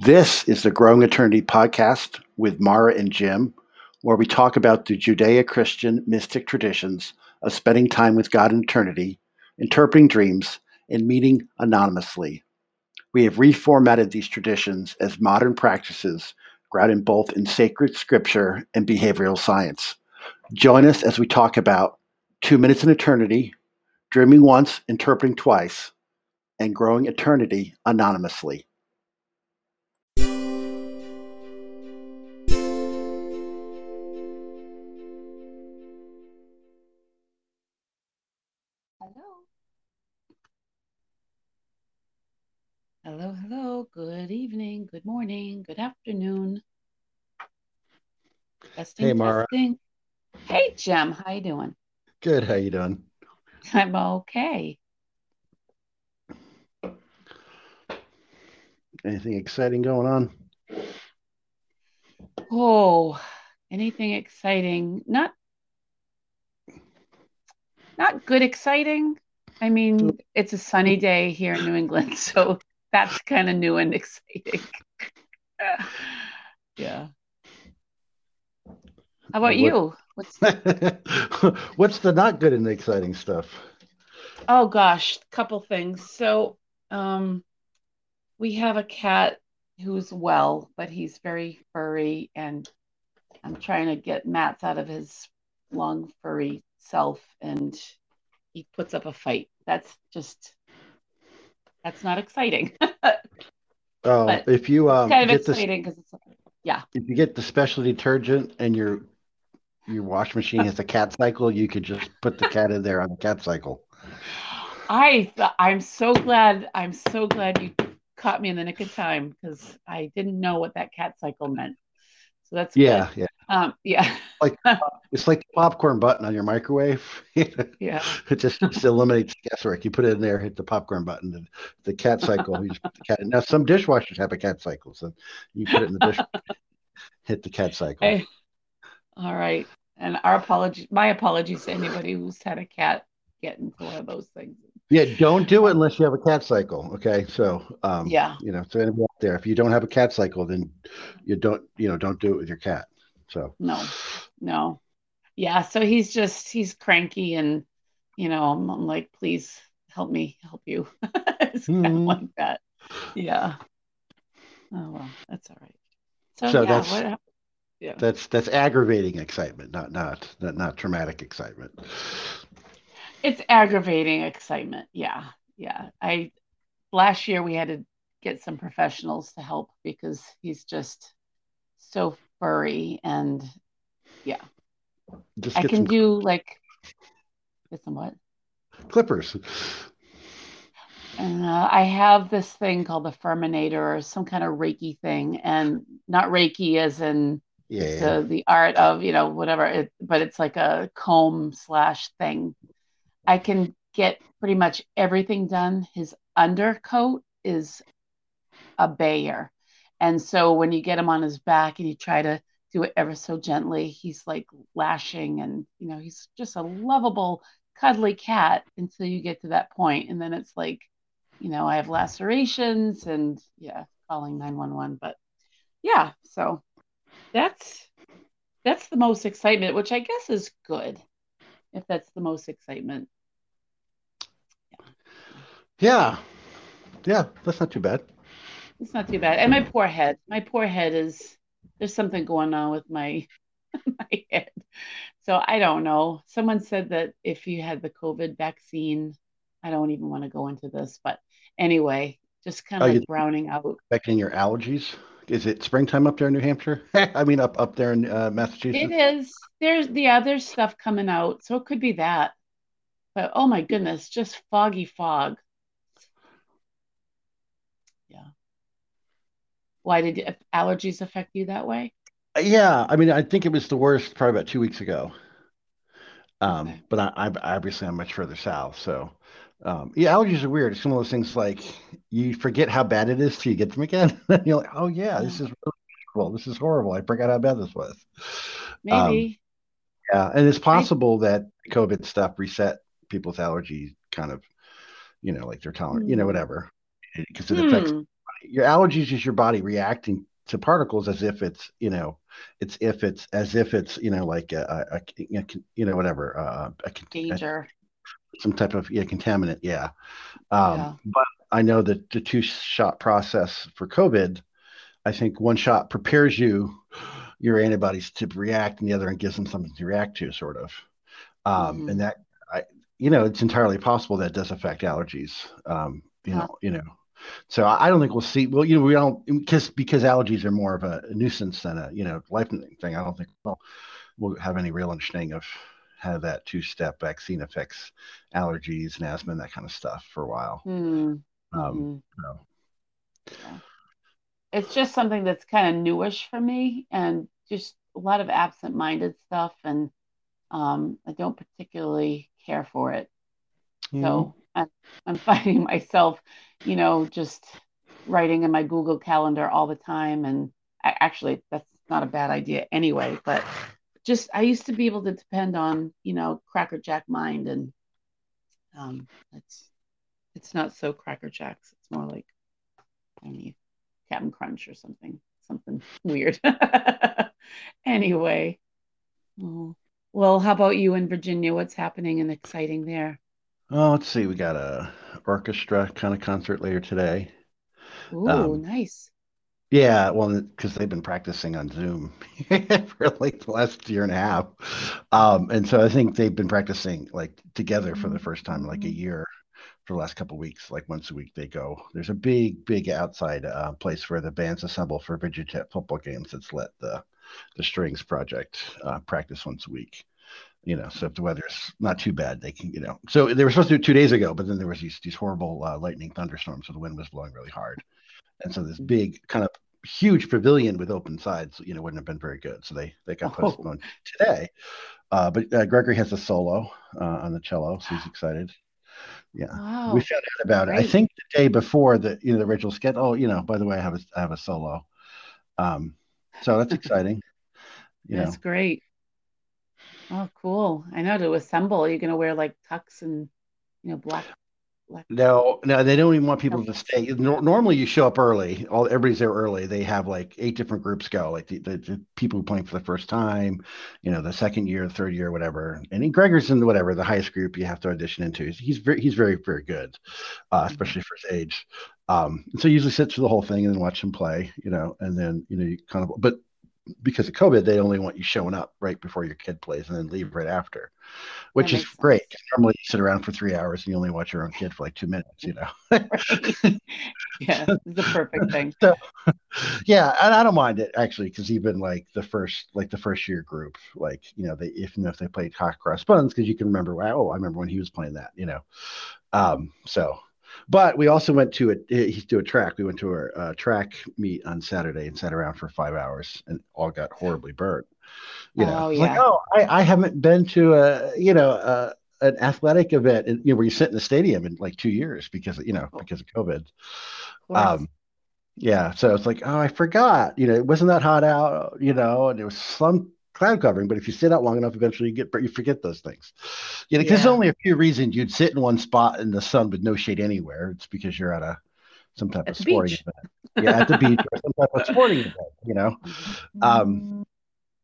This is the Growing Eternity podcast with Mara and Jim, where we talk about the Judeo Christian mystic traditions of spending time with God in eternity, interpreting dreams, and meeting anonymously. We have reformatted these traditions as modern practices grounded both in sacred scripture and behavioral science. Join us as we talk about two minutes in eternity, dreaming once, interpreting twice, and growing eternity anonymously. Good morning, good afternoon. Testing, Hey, Mara. testing. Hey, Jim, how you doing? Good. How you doing? I'm okay. Anything exciting going on? Oh, anything exciting? Not not good exciting. I mean, it's a sunny day here in New England, so that's kind of new and exciting. Yeah. How about What you? What's What's the not good and the exciting stuff? Oh gosh, a couple things. So, um, we have a cat who's well, but he's very furry, and I'm trying to get mats out of his long furry self, and he puts up a fight. That's just that's not exciting, Oh, but if you um kind of get this, exciting because it's yeah. if you get the special detergent and your your wash machine has a cat cycle, you could just put the cat in there on the cat cycle. I I'm so glad I'm so glad you caught me in the nick of time because I didn't know what that cat cycle meant. So that's good. Yeah, yeah. Um, yeah, Like it's like the popcorn button on your microwave. It yeah. just, just eliminates guesswork. You put it in there, hit the popcorn button, and the cat cycle. You just put the cat. Now some dishwashers have a cat cycle, so you put it in the dish, hit the cat cycle. Hey, all right. And our apology, my apologies to anybody who's had a cat get into one of those things. Yeah, don't do it unless you have a cat cycle. Okay, so um, yeah, you know, so anybody out there, if you don't have a cat cycle, then you don't, you know, don't do it with your cat. So no, no. Yeah, so he's just he's cranky and you know, I'm, I'm like, please help me help you. It's kind of like that. Yeah. Oh well, that's all right. So so yeah, that's what yeah. that's that's aggravating excitement, not not not not traumatic excitement. It's aggravating excitement. Yeah. Yeah. I last year we had to get some professionals to help because he's just so furry and yeah. Just I can some do like get some what? clippers. And uh, I have this thing called the Furminator or some kind of Reiki thing, and not Reiki as in Yeah, yeah. the the art of you know whatever, it, but it's like a comb slash thing. I can get pretty much everything done. His undercoat is a Bayer, and so when you get him on his back and you try to do it ever so gently, he's like lashing, and you know he's just a lovable, cuddly cat until you get to that point, and then it's like you know, I have lacerations and yeah, calling 911. But yeah, so that's that's the most excitement, which I guess is good if that's the most excitement. Yeah, yeah, that's not too bad. It's not too bad. And my poor head, my poor head is there's something going on with my my head. So I don't know. Someone said that if you had the COVID vaccine, I don't even want to go into this, but anyway, just kind Oh, of like browning out. affecting your allergies? Is it springtime up there in New Hampshire? I mean, up up there in uh, Massachusetts? It is. There's the other stuff coming out, so it could be that. But oh my goodness, just foggy fog. Yeah. Why did allergies affect you that way? Uh, Yeah, I mean, I think it was the worst probably about two weeks ago. Um, Okay. but I, I obviously I'm much further south, so um, yeah, allergies are weird. It's one of those things like you forget how bad it is till you get them again. You're like, oh yeah, this is really horrible. This is horrible. I forgot how bad this was. Um, maybe. yeah, and it's I possible that COVID stuff reset people's allergies, kind of, you know, like they're tolerant, you know, hmm. whatever, because it affects Hmm. your allergies is your body reacting to particles as if it's you know it's if it's as if it's you know like a, a, a you know whatever uh, a, danger some type of yeah contaminant yeah. Um, yeah but i know that the two shot process for covid i think one shot prepares you your antibodies to react and the other one gives them something to react to sort of um, mm-hmm. and that i you know it's entirely possible that does affect allergies um, you yeah. know you know so I don't think we'll see. Well, you know, we don't because because allergies are more of a nuisance than a you know life thing. I don't think we'll, we'll have any real understanding of how that two-step vaccine affects allergies and asthma and that kind of stuff for a while. Mm-hmm. Um, so. yeah. It's just something that's kind of newish for me, and just a lot of absent-minded stuff, and um, I don't particularly care for it. Mm-hmm. So I'm, I'm finding myself, you know, just writing in my Google Calendar all the time. And I, actually, that's not a bad idea anyway. But just I used to be able to depend on, you know, Cracker Jack Mind, and um, it's it's not so Cracker Jacks. It's more like I mean, Captain Crunch or something, something weird. anyway, well, how about you in Virginia? What's happening and exciting there? Oh, let's see. We got a orchestra kind of concert later today. Ooh, um, nice. Yeah, well, because they've been practicing on Zoom for like the last year and a half, um, and so I think they've been practicing like together for the first time like a mm-hmm. year for the last couple weeks. Like once a week they go. There's a big, big outside uh, place where the bands assemble for Virginia Tech football games. That's let the the Strings Project uh, practice once a week you know, so if the weather's not too bad, they can, you know. So they were supposed to do it two days ago, but then there was these these horrible uh, lightning thunderstorms, so the wind was blowing really hard, and so this big kind of huge pavilion with open sides, you know, wouldn't have been very good. So they they got oh. postponed today. Uh, but uh, Gregory has a solo uh, on the cello, so he's excited. Yeah, wow. we found out about Great. it. I think the day before the you know the original sketch. Oh, you know, by the way, I have a I have a solo. Um, so that's exciting. You that's know. great. Oh, cool. I know to assemble, you're going to wear like tux and, you know, black. black. No, no, they don't even want people to stay. No, normally, you show up early. All everybody's there early. They have like eight different groups go, like the, the, the people who playing for the first time, you know, the second year, third year, whatever. And Gregor's in whatever the highest group you have to audition into. He's very, he's very, very good, uh, mm-hmm. especially for his age. Um, so usually sits through the whole thing and then watch him play, you know, and then you know you kind of. But because of COVID, they only want you showing up right before your kid plays and then leave right after, which is sense. great. Normally, you sit around for three hours and you only watch your own kid for like two minutes. You know. yeah, the perfect thing. So, yeah, and I don't mind it actually because even like the first, like the first year group, like you know, they if you know if they played Hot Cross Buns because you can remember, oh, I remember when he was playing that. You know, um, so but we also went to a he's to a track. We went to a, a, track meet on Saturday and sat around for five hours and all got horribly burnt. You know, oh, yeah. like oh, I, I haven't been to a you know a, an athletic event you know where you sit in the stadium in like two years because you know because of COVID. Of um, yeah, so it's like oh, I forgot. You know, it wasn't that hot out. You know, and it was some cloud covering, but if you sit out long enough, eventually you get you forget those things. You know, yeah. there's only a few reasons you'd sit in one spot in the sun with no shade anywhere. It's because you're at a some type at of sporting beach. event. Yeah, at the beach or some type of sporting event, you know. Um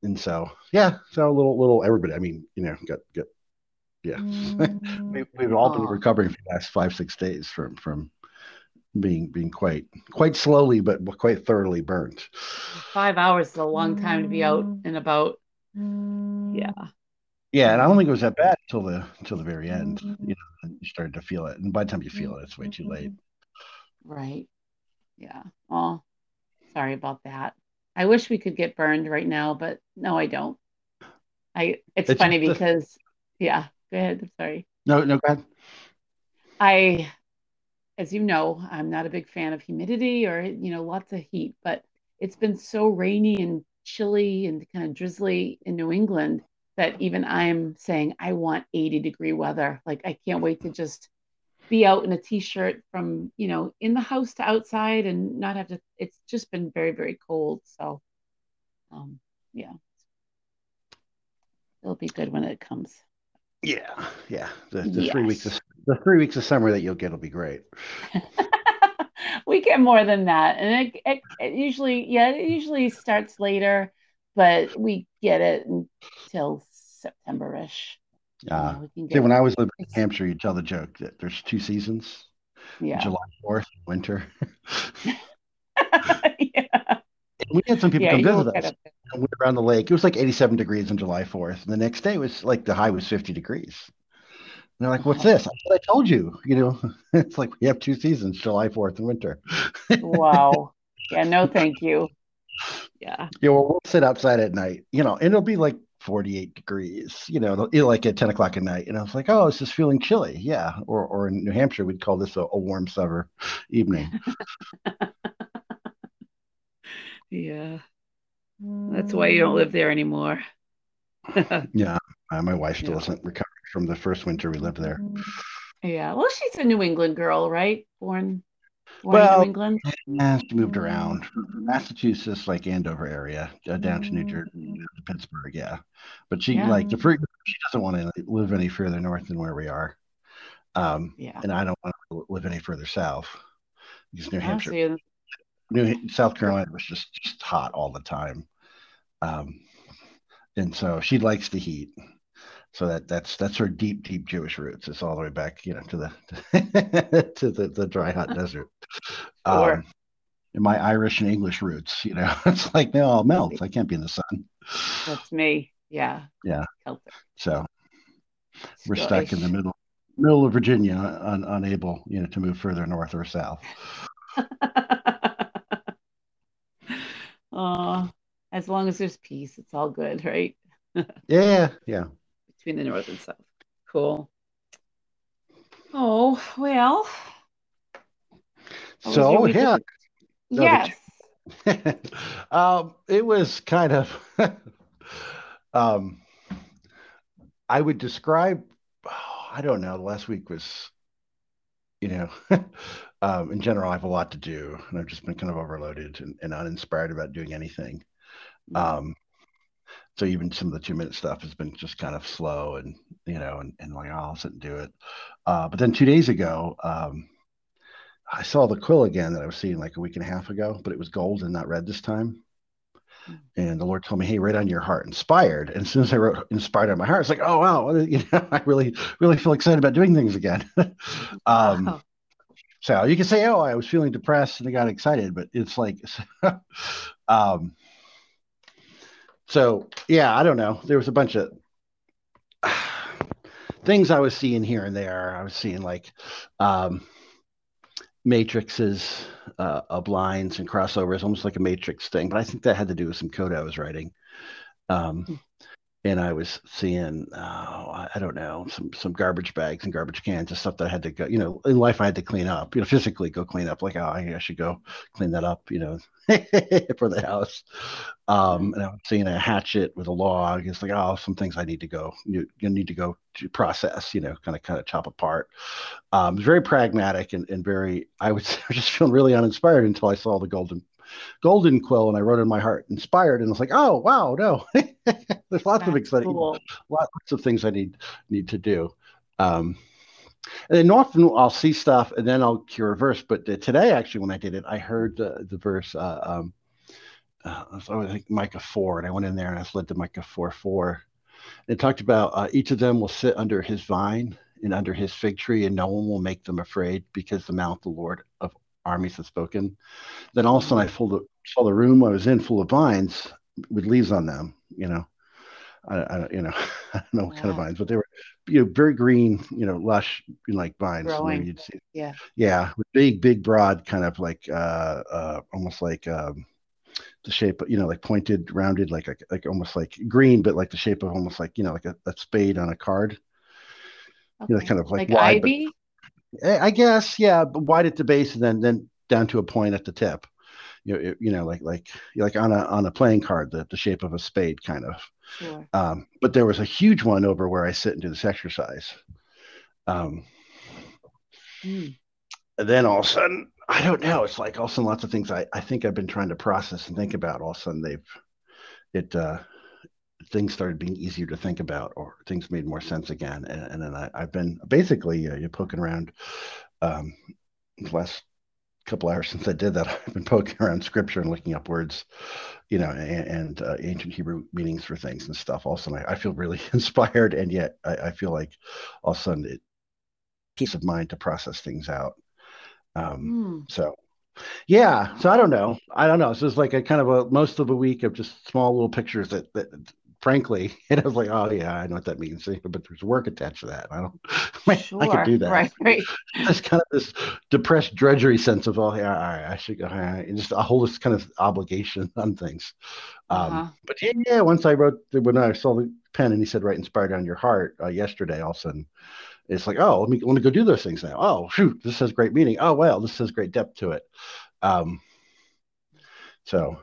and so yeah, so a little little everybody, I mean, you know, got got yeah. we, we've all been recovering for the last five, six days from from being being quite quite slowly but quite thoroughly burnt. Five hours is a long time to be out and about. Mm. Yeah. Yeah, and I don't think it was that mm. bad until the until the very end. You mm. know, you started to feel it, and by the time you feel it, it's way too late. Mm-hmm. Right. Yeah. Well, sorry about that. I wish we could get burned right now, but no, I don't. I. It's, it's funny because, yeah. Go ahead. I'm sorry. No, no, go ahead. I as you know, I'm not a big fan of humidity or, you know, lots of heat, but it's been so rainy and chilly and kind of drizzly in New England that even I'm saying I want 80 degree weather. Like I can't wait to just be out in a t-shirt from, you know, in the house to outside and not have to it's just been very very cold, so um yeah. It'll be good when it comes. Yeah, yeah. The, the yes. three weeks of the three weeks of summer that you'll get will be great. we get more than that, and it, it, it usually, yeah, it usually starts later, but we get it until September-ish. Yeah. Uh, see, when I was living in Hampshire, you tell the joke that there's two seasons. Yeah. July 4th, winter. yeah. We had some people yeah, come visit us. We were around the lake. It was like 87 degrees on July 4th. And the next day was like the high was 50 degrees. And they're like, what's this? I said, I told you, you know, it's like we have two seasons, July 4th and winter. wow. Yeah, no, thank you. Yeah. Yeah, well, we'll sit outside at night, you know, and it'll be like 48 degrees, you know, like at 10 o'clock at night. And I was like, oh, it's just feeling chilly. Yeah. Or, or in New Hampshire, we'd call this a, a warm summer evening. yeah. That's why you don't live there anymore. yeah. Uh, my wife still yeah. isn't recovered from the first winter we lived there. Yeah. Well, she's a New England girl, right? Born born well, in New England? Yeah, she moved around. Massachusetts, like Andover area, uh, down to New Jersey, mm. to Pittsburgh. Yeah, but she yeah. like the first, she doesn't want to live any further north than where we are. Um, yeah, and I don't want to live any further south because New Hampshire, New South Carolina was just just hot all the time. Um, and so she likes the heat so that that's that's her deep deep jewish roots it's all the way back you know to the to the, the dry hot desert. Sure. um my irish and english roots you know it's like they all melt. I can't be in the sun. That's me. Yeah. Yeah. Celtic. so we're stuck in the middle middle of virginia un, unable you know to move further north or south. Uh, as long as there's peace it's all good right? Yeah yeah between the north and south. Cool. Oh, well. So, yeah. yes. um, it was kind of, um, I would describe, oh, I don't know, last week was, you know, um, in general, I have a lot to do and I've just been kind of overloaded and, and uninspired about doing anything. Mm-hmm. Um, so even some of the two minute stuff has been just kind of slow and you know and, and like oh, i'll sit and do it. Uh, but then two days ago um, i saw the quill again that i was seeing like a week and a half ago but it was gold and not red this time. Hmm. and the lord told me hey write on your heart. Inspired. And as soon as i wrote inspired on my heart it's like oh wow. You know i really really feel excited about doing things again. Um, wow. so you can say oh i was feeling depressed and i got excited but it's like um, so yeah, I don't know. There was a bunch of things I was seeing here and there. I was seeing like um, matrices uh, of lines and crossovers, almost like a matrix thing. But I think that had to do with some code I was writing. Um, hmm and I was seeing, uh, I don't know, some some garbage bags and garbage cans and stuff that I had to go. You know, in life I had to clean up. You know, physically go clean up. Like, oh, I should go clean that up. You know, for the house. Um, and I was seeing a hatchet with a log. It's like, oh, some things I need to go. You, you need to go to process. You know, kind of kind of chop apart. Um, very pragmatic and, and very. I was just feeling really uninspired until I saw the golden golden quill and I wrote in my heart inspired and I was like, oh wow, no. There's lots That's of exciting cool. lots of things I need need to do. Um, and then often I'll see stuff and then I'll cure a verse. But today, actually, when I did it, I heard the, the verse, uh, um, uh, so I think Micah 4, and I went in there and I led to Micah 4 4. It talked about uh, each of them will sit under his vine and under his fig tree, and no one will make them afraid because the mouth of the Lord of armies has spoken. Then all of a sudden, I the, saw the room I was in full of vines with leaves on them. You know, I, I you know, I don't know what kind of vines, but they were you know very green, you know, lush, like vines. Growing. You'd see. Yeah. Yeah, big, big, broad, kind of like uh, uh almost like um, the shape, you know, like pointed, rounded, like like, like almost like green, but like the shape of almost like you know, like a, a spade on a card. Okay. You know, kind of like, like wide, ivy. But, I guess, yeah, but wide at the base and then then down to a point at the tip. You know, you know, like like like on a on a playing card, the, the shape of a spade, kind of. Sure. Um, but there was a huge one over where I sit and do this exercise. Um, mm. And then all of a sudden, I don't know. It's like all of a sudden, lots of things I, I think I've been trying to process and think about. All of a sudden, they've it uh, things started being easier to think about or things made more sense again. And, and then I, have been basically uh, you're poking around um, the last couple hours since I did that, I've been poking around scripture and looking up words, you know, and, and uh, ancient Hebrew meanings for things and stuff. All of a sudden, I, I feel really inspired, and yet I, I, feel like all of a sudden it peace of mind to process things out. Um, mm. So, yeah. So I don't know. I don't know. So it's like a kind of a most of a week of just small little pictures that that frankly, and I was like, oh yeah, I know what that means. But there's work attached to that. I don't, man, sure. I could do that. Right, right. It's kind of this depressed drudgery sense of, oh yeah, all right, I should go. And just a whole this kind of obligation on things. Um, uh-huh. But yeah, yeah, once I wrote, when I saw the pen and he said, write inspired on your heart uh, yesterday, all of a sudden, it's like, oh, let me let me go do those things now. Oh, shoot, this has great meaning. Oh, well, this has great depth to it. Um, so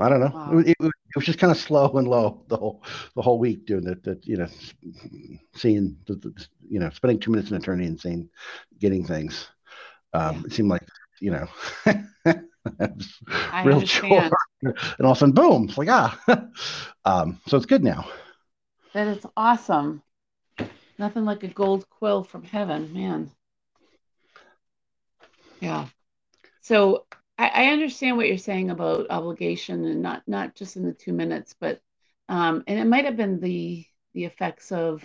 I don't know. Wow. It, it, it, was just kind of slow and low the whole the whole week doing that. That you know, seeing the, the, you know, spending two minutes in eternity and seeing getting things. Um, yeah. It seemed like you know, real understand. chore, and all of a sudden, boom! It's like ah, um, so it's good now. That is awesome. Nothing like a gold quill from heaven, man. Yeah. So I, I understand what you're saying about obligation and not not just in the two minutes, but um, and it might have been the the effects of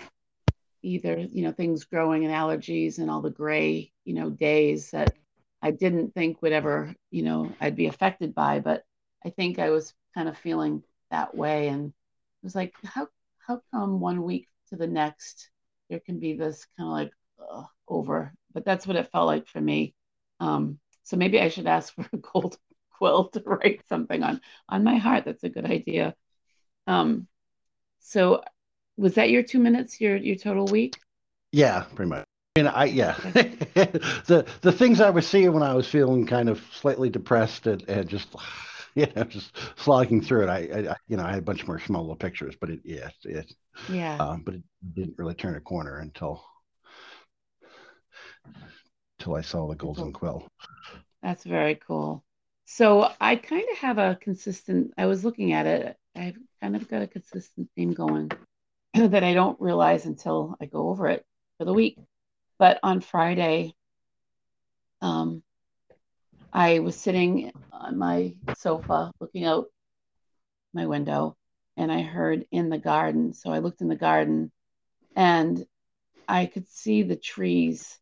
either you know things growing and allergies and all the gray you know days that I didn't think would ever you know I'd be affected by, but I think I was kind of feeling that way and it was like how how come one week to the next there can be this kind of like uh, over? But that's what it felt like for me. Um, so maybe I should ask for a gold quill to write something on on my heart. That's a good idea. Um, so was that your two minutes, your your total week? Yeah, pretty much. And I yeah, the the things I was seeing when I was feeling kind of slightly depressed and, and just you know just slogging through it. I, I, you know I had a bunch more small little pictures, but it yeah it yeah um, but it didn't really turn a corner until until I saw the golden quill. That's very cool. So I kind of have a consistent, I was looking at it, I've kind of got a consistent theme going that I don't realize until I go over it for the week. But on Friday, um, I was sitting on my sofa looking out my window and I heard in the garden. So I looked in the garden and I could see the trees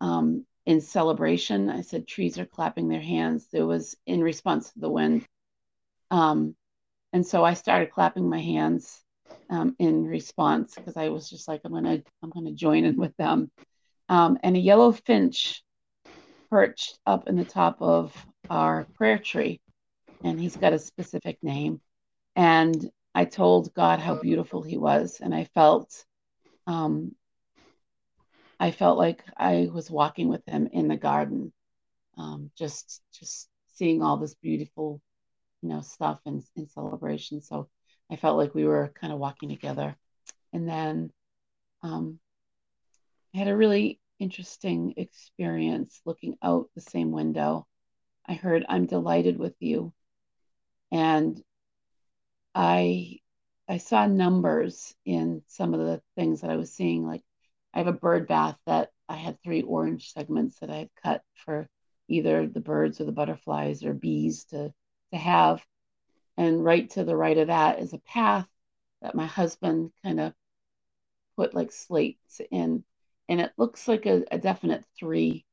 um, in celebration. I said trees are clapping their hands. It was in response to the wind. Um, and so I started clapping my hands um, in response because I was just like, I'm gonna, I'm gonna join in with them. Um, and a yellow finch perched up in the top of our prayer tree, and he's got a specific name. And I told God how beautiful he was, and I felt um, I felt like I was walking with him in the garden, um, just just seeing all this beautiful, you know, stuff and in celebration. So I felt like we were kind of walking together. And then um, I had a really interesting experience looking out the same window. I heard, "I'm delighted with you," and I I saw numbers in some of the things that I was seeing, like I have a bird bath that I had three orange segments that I had cut for either the birds or the butterflies or bees to, to have. And right to the right of that is a path that my husband kind of put like slates in. And it looks like a, a definite three.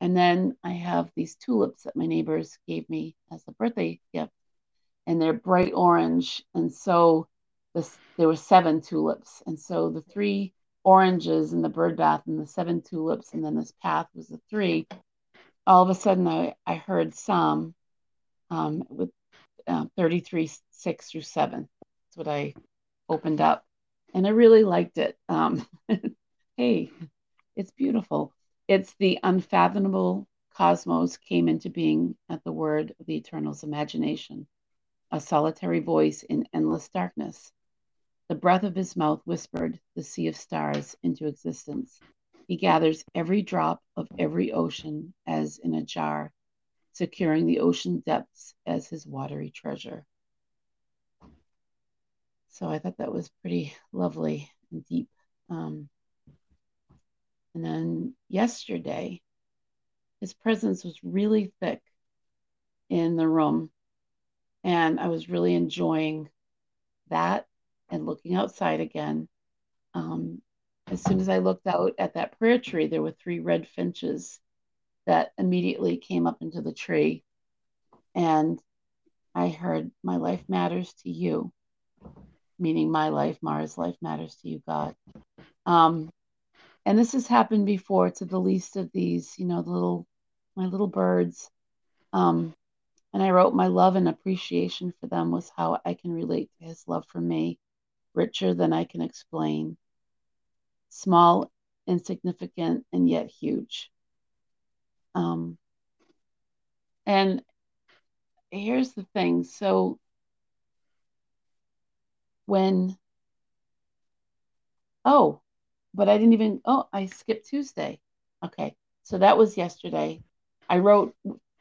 And then I have these tulips that my neighbors gave me as a birthday gift. And they're bright orange. And so this, there were seven tulips. And so the three oranges and the bird bath and the seven tulips and then this path was the three. All of a sudden i, I heard psalm um, with uh, 33 6 through 7 that's what i opened up. And i really liked it. Um, hey it's beautiful. It's the unfathomable cosmos came into being at the word of the eternal's imagination a solitary voice in endless darkness the breath of his mouth whispered the sea of stars into existence. He gathers every drop of every ocean as in a jar, securing the ocean depths as his watery treasure. So I thought that was pretty lovely and deep. Um, and then yesterday, his presence was really thick in the room. And I was really enjoying that and looking outside again. Um, as soon as I looked out at that prayer tree, there were three red finches that immediately came up into the tree. And I heard, My life matters to you, meaning my life, Mara's life matters to you, God. Um, and this has happened before to the least of these, you know, the little, my little birds. Um, and I wrote, My love and appreciation for them was how I can relate to his love for me, richer than I can explain. Small, insignificant, and yet huge. Um, and here's the thing so when, oh, but I didn't even, oh, I skipped Tuesday. Okay. So that was yesterday. I wrote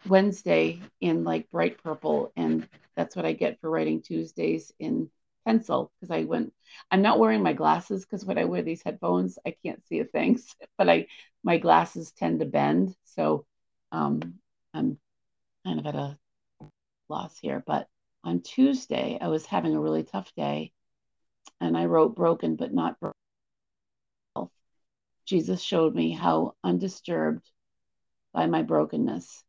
Wednesday in like bright purple, and that's what I get for writing Tuesdays in pencil because I went. I'm not wearing my glasses because when I wear these headphones, I can't see a thing. But I my glasses tend to bend, so um, I'm kind of at a loss here. But on Tuesday, I was having a really tough day, and I wrote broken but not broken. Jesus showed me how undisturbed by my brokenness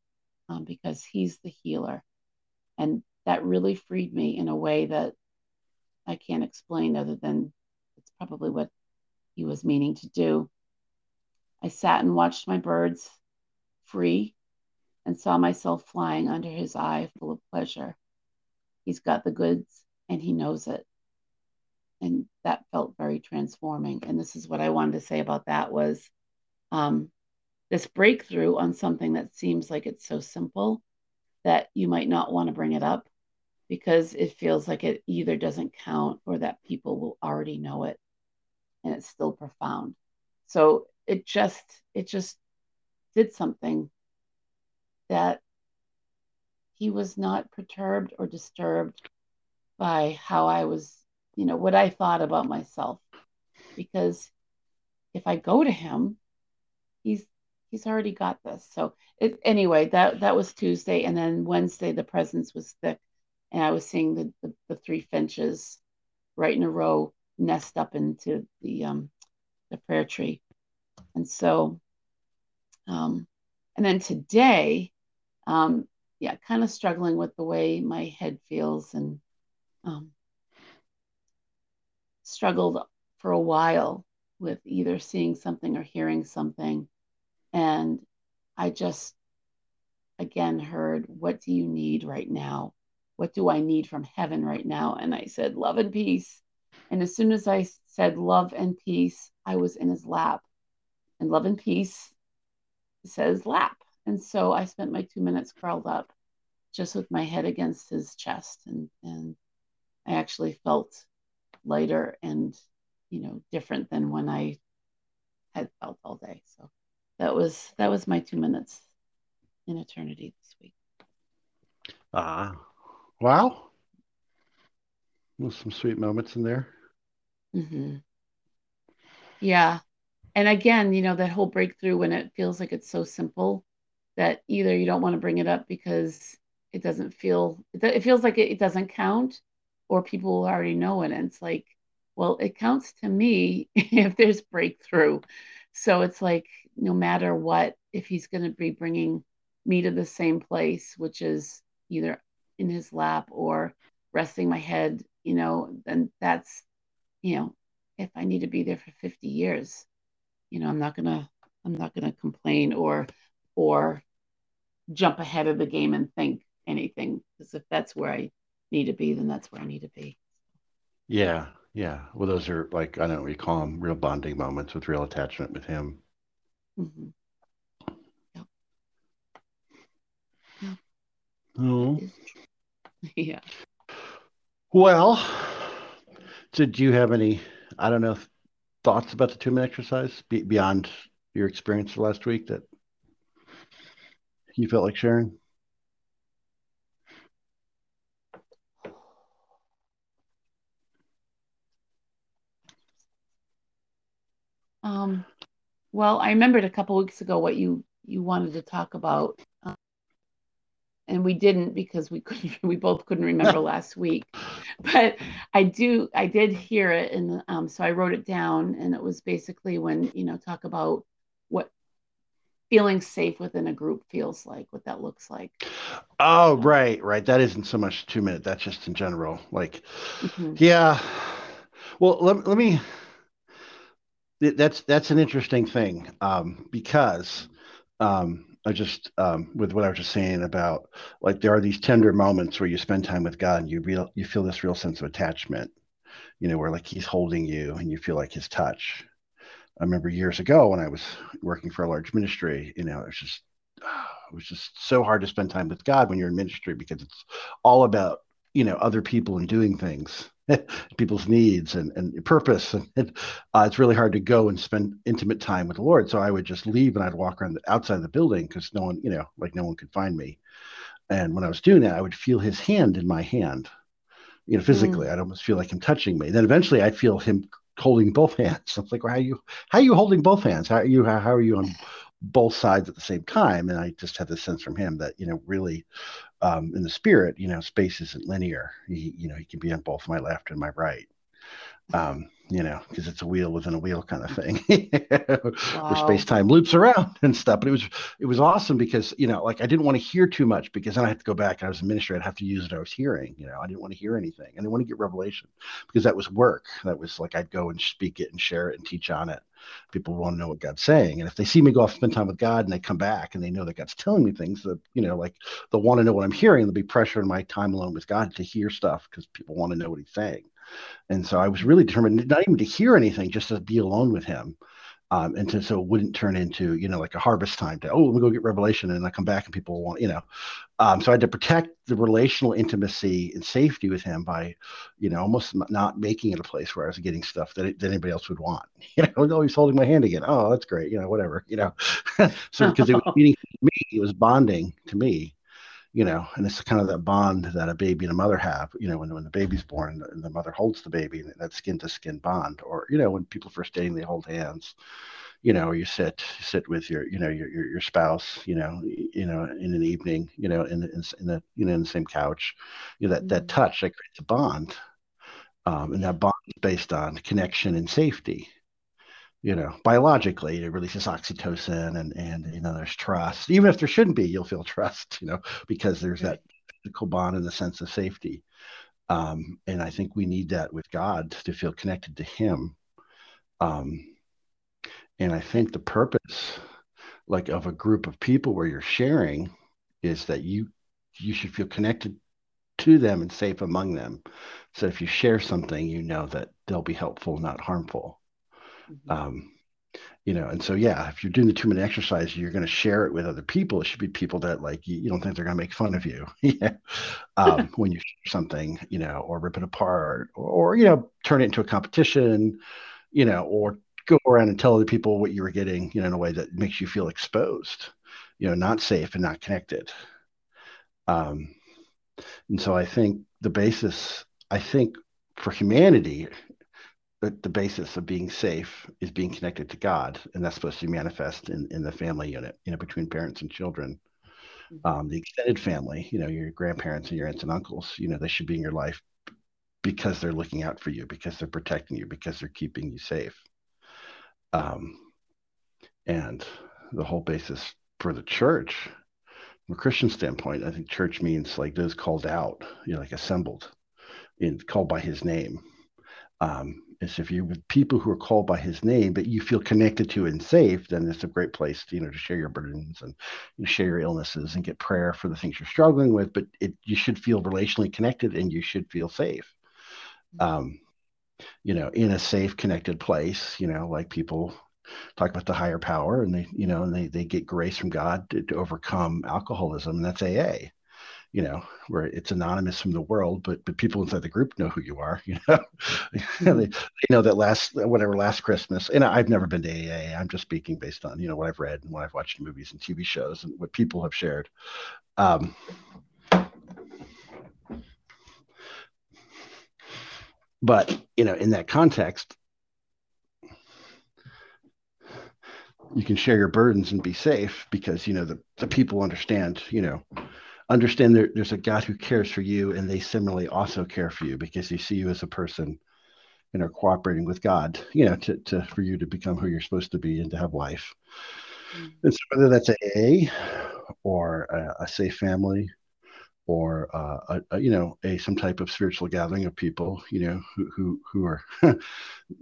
um, because he's the healer. And that really freed me in a way that I can't explain other than it's probably what he was meaning to do. I sat and watched my birds free and saw myself flying under his eye full of pleasure. He's got the goods and he knows it. And that felt very transforming. And this is what I wanted to say about that was um, this breakthrough on something that seems like it's so simple that you might not want to bring it up because it feels like it either doesn't count or that people will already know it and it's still profound. So it just it just did something that he was not perturbed or disturbed by how i was you know what i thought about myself. Because if i go to him he's he's already got this. So it, anyway, that that was Tuesday, and then Wednesday the presence was thick, and I was seeing the the, the three finches right in a row nest up into the um the prayer tree, and so um and then today, um yeah, kind of struggling with the way my head feels and um struggled for a while with either seeing something or hearing something and I just, again, heard, What do you need right now? What do I need from heaven right now? And I said, Love and peace. And as soon as I said love and peace, I was in his lap. And love and peace says lap. And so I spent my two minutes curled up just with my head against his chest. And, and I actually felt lighter and, you know, different than when I had felt all day. So that was that was my two minutes in eternity this week. Ah, wow! Well, some sweet moments in there. Mm-hmm. Yeah, and again, you know that whole breakthrough when it feels like it's so simple that either you don't want to bring it up because it doesn't feel it, feels like it, it doesn't count, or people already know it, and it's like, well, it counts to me if there's breakthrough. So it's like no matter what, if he's going to be bringing me to the same place, which is either in his lap or resting my head, you know, then that's, you know, if I need to be there for 50 years, you know, I'm not going to, I'm not going to complain or, or jump ahead of the game and think anything. Because if that's where I need to be, then that's where I need to be. Yeah. Yeah. Well, those are like, I don't know, we call them real bonding moments with real attachment with him. Mm-hmm. Yep. Yep. Oh. Yeah. Well, did you have any, I don't know, thoughts about the two minute exercise beyond your experience last week that you felt like sharing? Um, well, I remembered a couple weeks ago what you you wanted to talk about, and we didn't because we couldn't. We both couldn't remember last week, but I do. I did hear it, and um, so I wrote it down, and it was basically when you know talk about what feeling safe within a group feels like, what that looks like. Oh, right, right. That isn't so much two minute. That's just in general. Like, mm-hmm. yeah. Well, let, let me. That's that's an interesting thing um, because um, I just um, with what I was just saying about like there are these tender moments where you spend time with God and you real you feel this real sense of attachment, you know, where like He's holding you and you feel like His touch. I remember years ago when I was working for a large ministry, you know, it was just it was just so hard to spend time with God when you're in ministry because it's all about you know other people and doing things, people's needs and and purpose, and, uh, it's really hard to go and spend intimate time with the Lord. So I would just leave and I'd walk around the outside of the building because no one, you know, like no one could find me. And when I was doing that, I would feel His hand in my hand, you know, physically. Mm. I'd almost feel like him touching me. Then eventually, I'd feel him holding both hands. I was like, well, how are you how are you holding both hands? How are you how, how are you on both sides at the same time? And I just had this sense from him that you know really um, in the spirit, you know, space isn't linear. He, you know, he can be on both my left and my right. Um, you know, because it's a wheel within a wheel kind of thing, wow. where space time loops around and stuff. But it was it was awesome because you know, like I didn't want to hear too much because then I had to go back. I was a minister. I'd have to use what I was hearing. You know, I didn't want to hear anything. I didn't want to get revelation because that was work. That was like I'd go and speak it and share it and teach on it. People want to know what God's saying, and if they see me go off spend time with God and they come back and they know that God's telling me things that you know, like they'll want to know what I'm hearing. There'll be pressure in my time alone with God to hear stuff because people want to know what He's saying. And so I was really determined not even to hear anything, just to be alone with him. Um, and to, so it wouldn't turn into, you know, like a harvest time to, oh, let me go get revelation. And I come back and people will want, you know, um, so I had to protect the relational intimacy and safety with him by, you know, almost not making it a place where I was getting stuff that, that anybody else would want. You know, oh, he's holding my hand again. Oh, that's great. You know, whatever, you know, so because it was meaning to me, it was bonding to me you know, and it's kind of that bond that a baby and a mother have, you know, when, when the baby's born and the, mother holds the baby, that skin to skin bond, or, you know, when people first dating, they hold hands, you know, or you sit, sit with your, you know, your, your, your spouse, you know, you know, in an evening, you know, in, in, in the, you know, in the same couch, you know, that, that mm-hmm. touch that creates a bond. Um, and that bond is based on connection and safety you know, biologically, it releases oxytocin and, and, you know, there's trust. Even if there shouldn't be, you'll feel trust, you know, because there's that physical bond and the sense of safety. Um, and I think we need that with God to feel connected to Him. Um, and I think the purpose, like of a group of people where you're sharing, is that you you should feel connected to them and safe among them. So if you share something, you know that they'll be helpful, not harmful. Mm-hmm. Um, you know, and so yeah, if you're doing the two minute exercise, you're going to share it with other people. It should be people that like you, you don't think they're going to make fun of you, yeah. Um, when you share something, you know, or rip it apart, or, or you know, turn it into a competition, you know, or go around and tell other people what you were getting, you know, in a way that makes you feel exposed, you know, not safe and not connected. Um, and so I think the basis, I think for humanity, the, the basis of being safe is being connected to God, and that's supposed to manifest in, in the family unit, you know, between parents and children. Mm-hmm. Um, the extended family, you know, your grandparents and your aunts and uncles, you know, they should be in your life because they're looking out for you, because they're protecting you, because they're keeping you safe. Um, and the whole basis for the church, from a Christian standpoint, I think church means like those called out, you know, like assembled, in called by His name. Um, is if you're with people who are called by his name but you feel connected to and safe then it's a great place to you know to share your burdens and you know, share your illnesses and get prayer for the things you're struggling with but it you should feel relationally connected and you should feel safe. Um you know in a safe connected place you know like people talk about the higher power and they you know and they, they get grace from god to, to overcome alcoholism and that's aa you know, where it's anonymous from the world, but but people inside the group know who you are. You know, mm-hmm. they, they, know that last whatever last Christmas, and I've never been to AA. I'm just speaking based on you know what I've read and what I've watched in movies and TV shows and what people have shared. Um, but you know, in that context, you can share your burdens and be safe because you know the, the people understand you know understand there, there's a god who cares for you and they similarly also care for you because they see you as a person and are cooperating with god you know to, to for you to become who you're supposed to be and to have life mm-hmm. and so whether that's a A or a, a safe family or uh, a, a, you know a some type of spiritual gathering of people you know who who, who are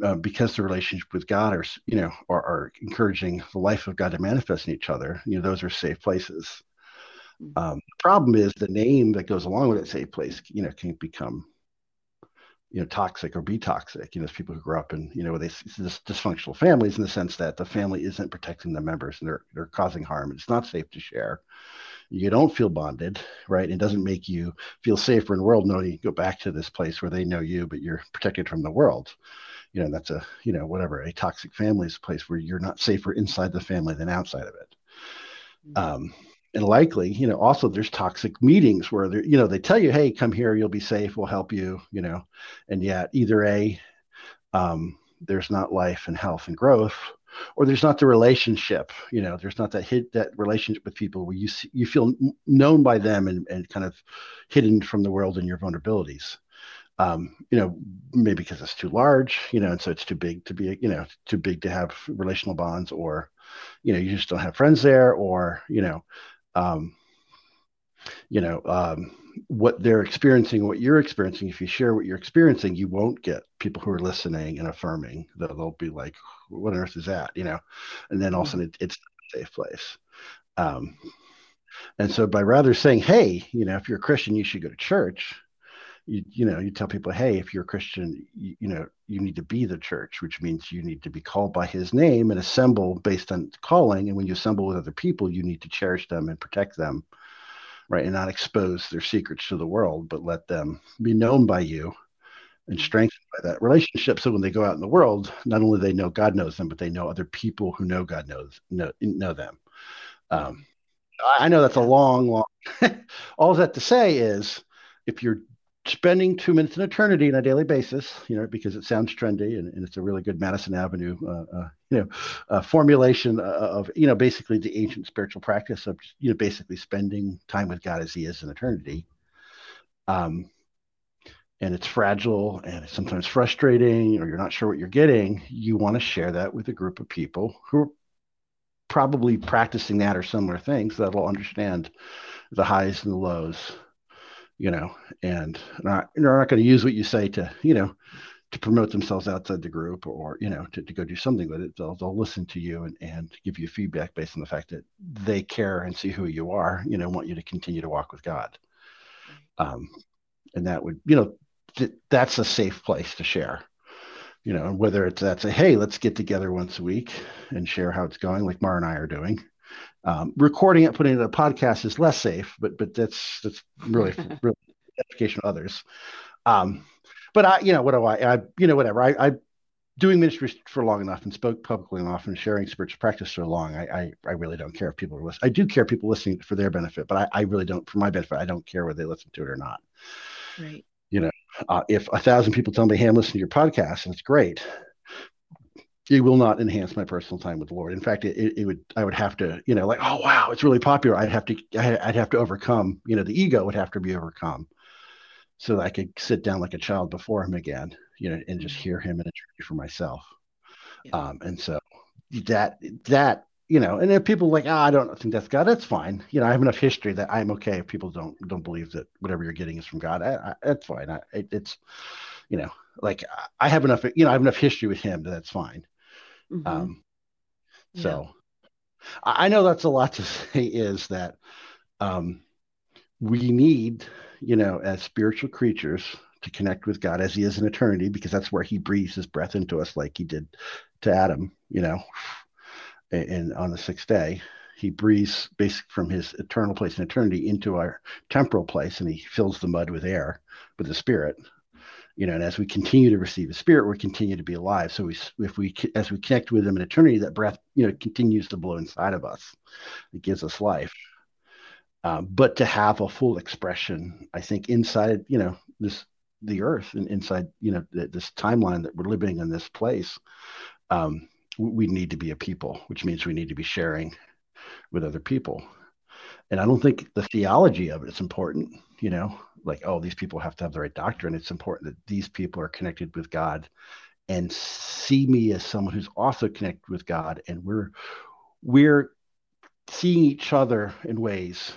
uh, because the relationship with God are you know are, are, encouraging the life of God to manifest in each other you know those are safe places. Um, the problem is the name that goes along with that safe place you know can become you know toxic or be toxic you know people who grow up in you know they this dysfunctional families in the sense that the family isn't protecting the members and they're they're causing harm it's not safe to share you don't feel bonded, right? It doesn't make you feel safer in the world knowing you can go back to this place where they know you, but you're protected from the world. You know, that's a, you know, whatever, a toxic family is a place where you're not safer inside the family than outside of it. Mm-hmm. Um, and likely, you know, also there's toxic meetings where they you know, they tell you, hey, come here, you'll be safe, we'll help you, you know, and yet either a, um, there's not life and health and growth, or there's not the relationship you know there's not that hit that relationship with people where you see, you feel known by them and, and kind of hidden from the world and your vulnerabilities. Um, you know maybe because it's too large you know and so it's too big to be you know too big to have relational bonds or you know you just don't have friends there or you know um, you know um, what they're experiencing, what you're experiencing, if you share what you're experiencing, you won't get people who are listening and affirming. They'll, they'll be like, "What on earth is that?" You know, and then all of a sudden it, it's a safe place. Um, and so by rather saying, "Hey, you know, if you're a Christian, you should go to church," you you know, you tell people, "Hey, if you're a Christian, you, you know, you need to be the church, which means you need to be called by His name and assemble based on calling. And when you assemble with other people, you need to cherish them and protect them." right? And not expose their secrets to the world, but let them be known by you and mm-hmm. strengthened by that relationship. So when they go out in the world, not only they know God knows them, but they know other people who know God knows know, know them. Um, I know that's a long, long. all that to say is, if you're spending two minutes in eternity on a daily basis, you know, because it sounds trendy and, and it's a really good Madison Avenue, uh, uh, you know, uh, formulation of, you know, basically the ancient spiritual practice of, you know, basically spending time with God as He is in eternity. Um, and it's fragile and it's sometimes frustrating, or you're not sure what you're getting. You want to share that with a group of people who are probably practicing that or similar things that'll understand the highs and the lows you know, and not, they're not going to use what you say to, you know, to promote themselves outside the group or, you know, to, to go do something with it. They'll, they'll listen to you and, and give you feedback based on the fact that they care and see who you are, you know, want you to continue to walk with God. Um, and that would, you know, th- that's a safe place to share you know, whether it's that's a hey, let's get together once a week and share how it's going, like Mar and I are doing, um, recording it, putting it in a podcast is less safe, but but that's that's really really edification of others. Um, but I, you know, what do I, I you know, whatever. I, I doing ministry for long enough and spoke publicly enough and sharing spiritual practice for long. I, I, I really don't care if people are listening. I do care people listening for their benefit, but I, I really don't for my benefit. I don't care whether they listen to it or not. Right. You know, uh, if a thousand people tell me, "Hey, I'm listening to your podcast," and it's great, it will not enhance my personal time with the Lord. In fact, it, it, would I would have to, you know, like, oh wow, it's really popular. I'd have to I'd have to overcome, you know, the ego would have to be overcome so that I could sit down like a child before him again, you know, and just hear him and for myself. Yeah. Um, and so that that you know, and if people like, oh, I don't think that's God, that's fine. You know, I have enough history that I'm okay if people don't don't believe that whatever you're getting is from God. I, I, that's fine. I, it, it's, you know, like I have enough, you know, I have enough history with him that that's fine. Mm-hmm. Um, so yeah. I know that's a lot to say is that um, we need, you know, as spiritual creatures to connect with God as he is in eternity, because that's where he breathes his breath into us, like he did to Adam, you know, and, and on the sixth day. He breathes basically from his eternal place in eternity into our temporal place, and he fills the mud with air, with the spirit, you know, and as we continue to receive the Spirit, we continue to be alive. So we, if we, as we connect with Him in eternity, that breath, you know, continues to blow inside of us. It gives us life. Um, but to have a full expression, I think inside, you know, this the earth and inside, you know, th- this timeline that we're living in this place, um, we need to be a people, which means we need to be sharing with other people. And I don't think the theology of it is important, you know, like, oh, these people have to have the right doctrine. It's important that these people are connected with God and see me as someone who's also connected with God. And we're we're seeing each other in ways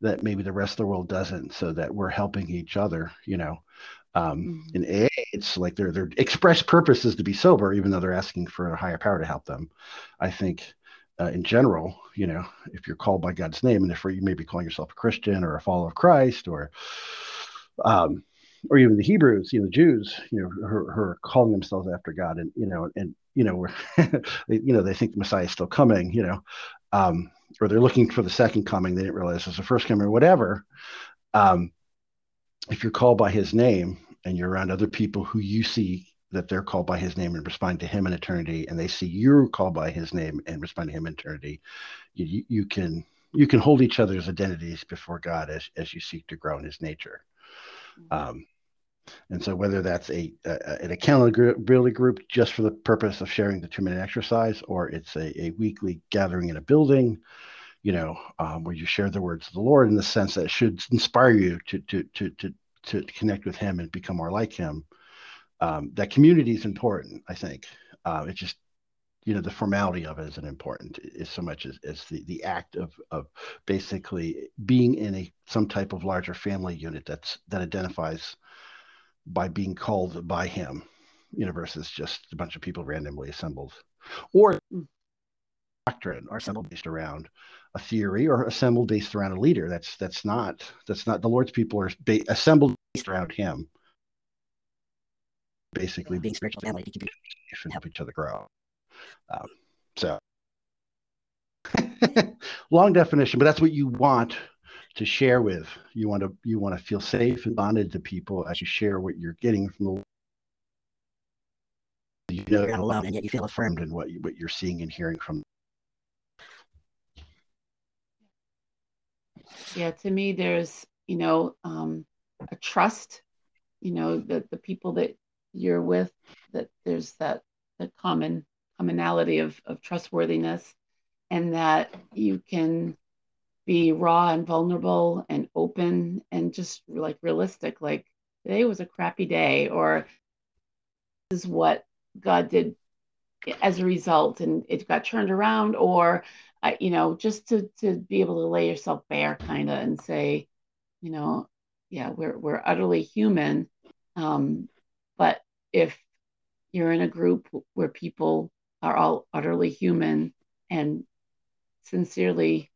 that maybe the rest of the world doesn't, so that we're helping each other, you know. Um, mm-hmm. In AA, it's like their their express purpose is to be sober, even though they're asking for a higher power to help them. I think uh, in general, you know, if you're called by God's name, and if you may be calling yourself a Christian or a follower of Christ, or um, or even the Hebrews, you know, the Jews, you know, who, who are calling themselves after God, and you know, and you know, they, you know, they think the Messiah is still coming, you know, um, or they're looking for the second coming. They didn't realize it's the first coming, or whatever. Um, if you're called by His name, and you're around other people who you see that they're called by his name and respond to him in eternity and they see you're called by his name and respond to him in eternity you, you can you can hold each other's identities before god as, as you seek to grow in his nature mm-hmm. um, and so whether that's a, a, an accountability group just for the purpose of sharing the two minute exercise or it's a, a weekly gathering in a building you know um, where you share the words of the lord in the sense that it should inspire you to to to to to connect with him and become more like him um, that community is important i think uh, it's just you know the formality of it isn't important as so much as, as the, the act of, of basically being in a some type of larger family unit that's that identifies by being called by him you know versus just a bunch of people randomly assembled or doctrine are assembled based around a theory or assembled based around a leader. That's that's not that's not the Lord's people are ba- assembled based around Him. Basically, being spiritual family safe and help each other grow. Um, so, long definition, but that's what you want to share with. You want to you want to feel safe and bonded to people as you share what you're getting from the you know you're not alone and yet you feel affirmed in what you, what you're seeing and hearing from yeah to me there's you know um, a trust you know that the people that you're with that there's that the common commonality of, of trustworthiness and that you can be raw and vulnerable and open and just like realistic like today was a crappy day or this is what god did as a result and it got turned around or I, you know, just to to be able to lay yourself bare, kind of, and say, you know, yeah, we're we're utterly human, um, if you're in a group where people are all utterly human and sincerely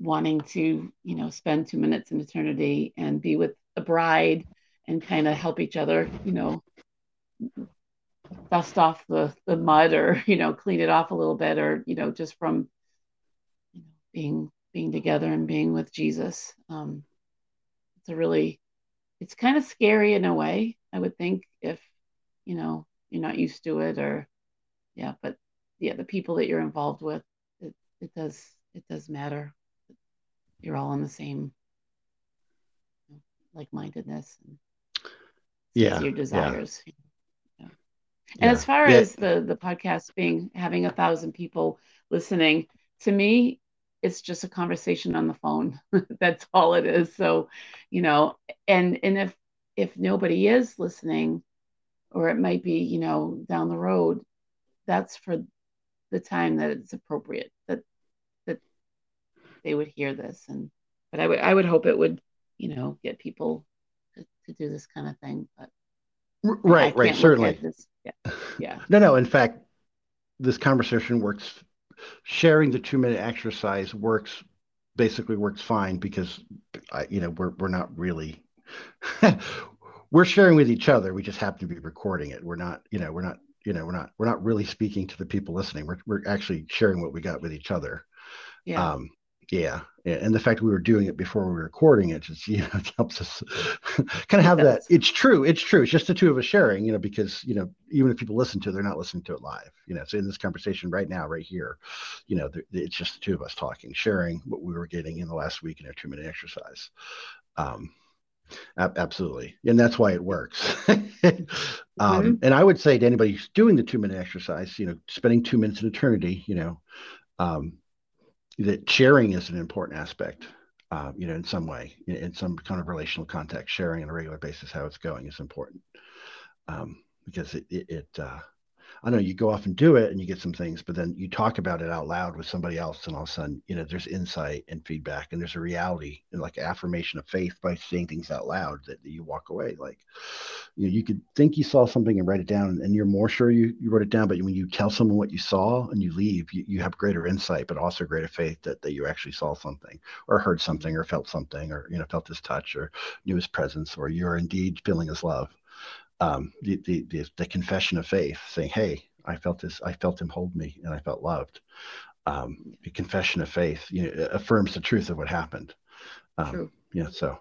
wanting to, you know, spend two minutes in eternity and be with a bride and kind of help each other, you know, dust off the, the mud or you know clean it off a little bit or you know just from you know, being being together and being with jesus. Um, it's a really it's kind of scary in a way i would think if you know you're not used to it or yeah but yeah the people that you're involved with it, it does it does matter you're all on the same like-mindedness and yeah your desires yeah. And yeah. as far yeah. as the the podcast being having a thousand people listening, to me, it's just a conversation on the phone. That's all it is. So, you know, and and if if nobody is listening, or it might be, you know, down the road, that's for the time that it's appropriate that that they would hear this. And but I would I would hope it would, you know, get people to, to do this kind of thing. But right, right, certainly. Yeah. Yeah. no, no. In fact, this conversation works. Sharing the two minute exercise works basically works fine because I, you know we're we're not really we're sharing with each other. We just happen to be recording it. We're not you know we're not you know we're not we're not really speaking to the people listening. We're we're actually sharing what we got with each other. Yeah. Um, yeah, and the fact we were doing it before we were recording it just you know it helps us kind of have that it's true it's true it's just the two of us sharing you know because you know even if people listen to it they're not listening to it live you know so in this conversation right now right here you know it's just the two of us talking sharing what we were getting in the last week in our two minute exercise um absolutely and that's why it works um, mm-hmm. And I would say to anybody who's doing the two minute exercise, you know, spending two minutes in eternity, you know, um, that sharing is an important aspect. Uh, you know, in some way, in, in, some kind of relational context, sharing on a regular basis how it's going is important um, because it, it, it uh, I know you go off and do it and you get some things, but then you talk about it out loud with somebody else, and all of a sudden, you know, there's insight and feedback, and there's a reality and like affirmation of faith by saying things out loud that, that you walk away. Like, you know, you could think you saw something and write it down, and you're more sure you, you wrote it down, but when you tell someone what you saw and you leave, you, you have greater insight, but also greater faith that, that you actually saw something or heard something or felt something or, you know, felt his touch or knew his presence or you're indeed feeling his love um, the, the, the, the, confession of faith saying, Hey, I felt this, I felt him hold me and I felt loved. Um, the confession of faith, you know, affirms the truth of what happened. Um. So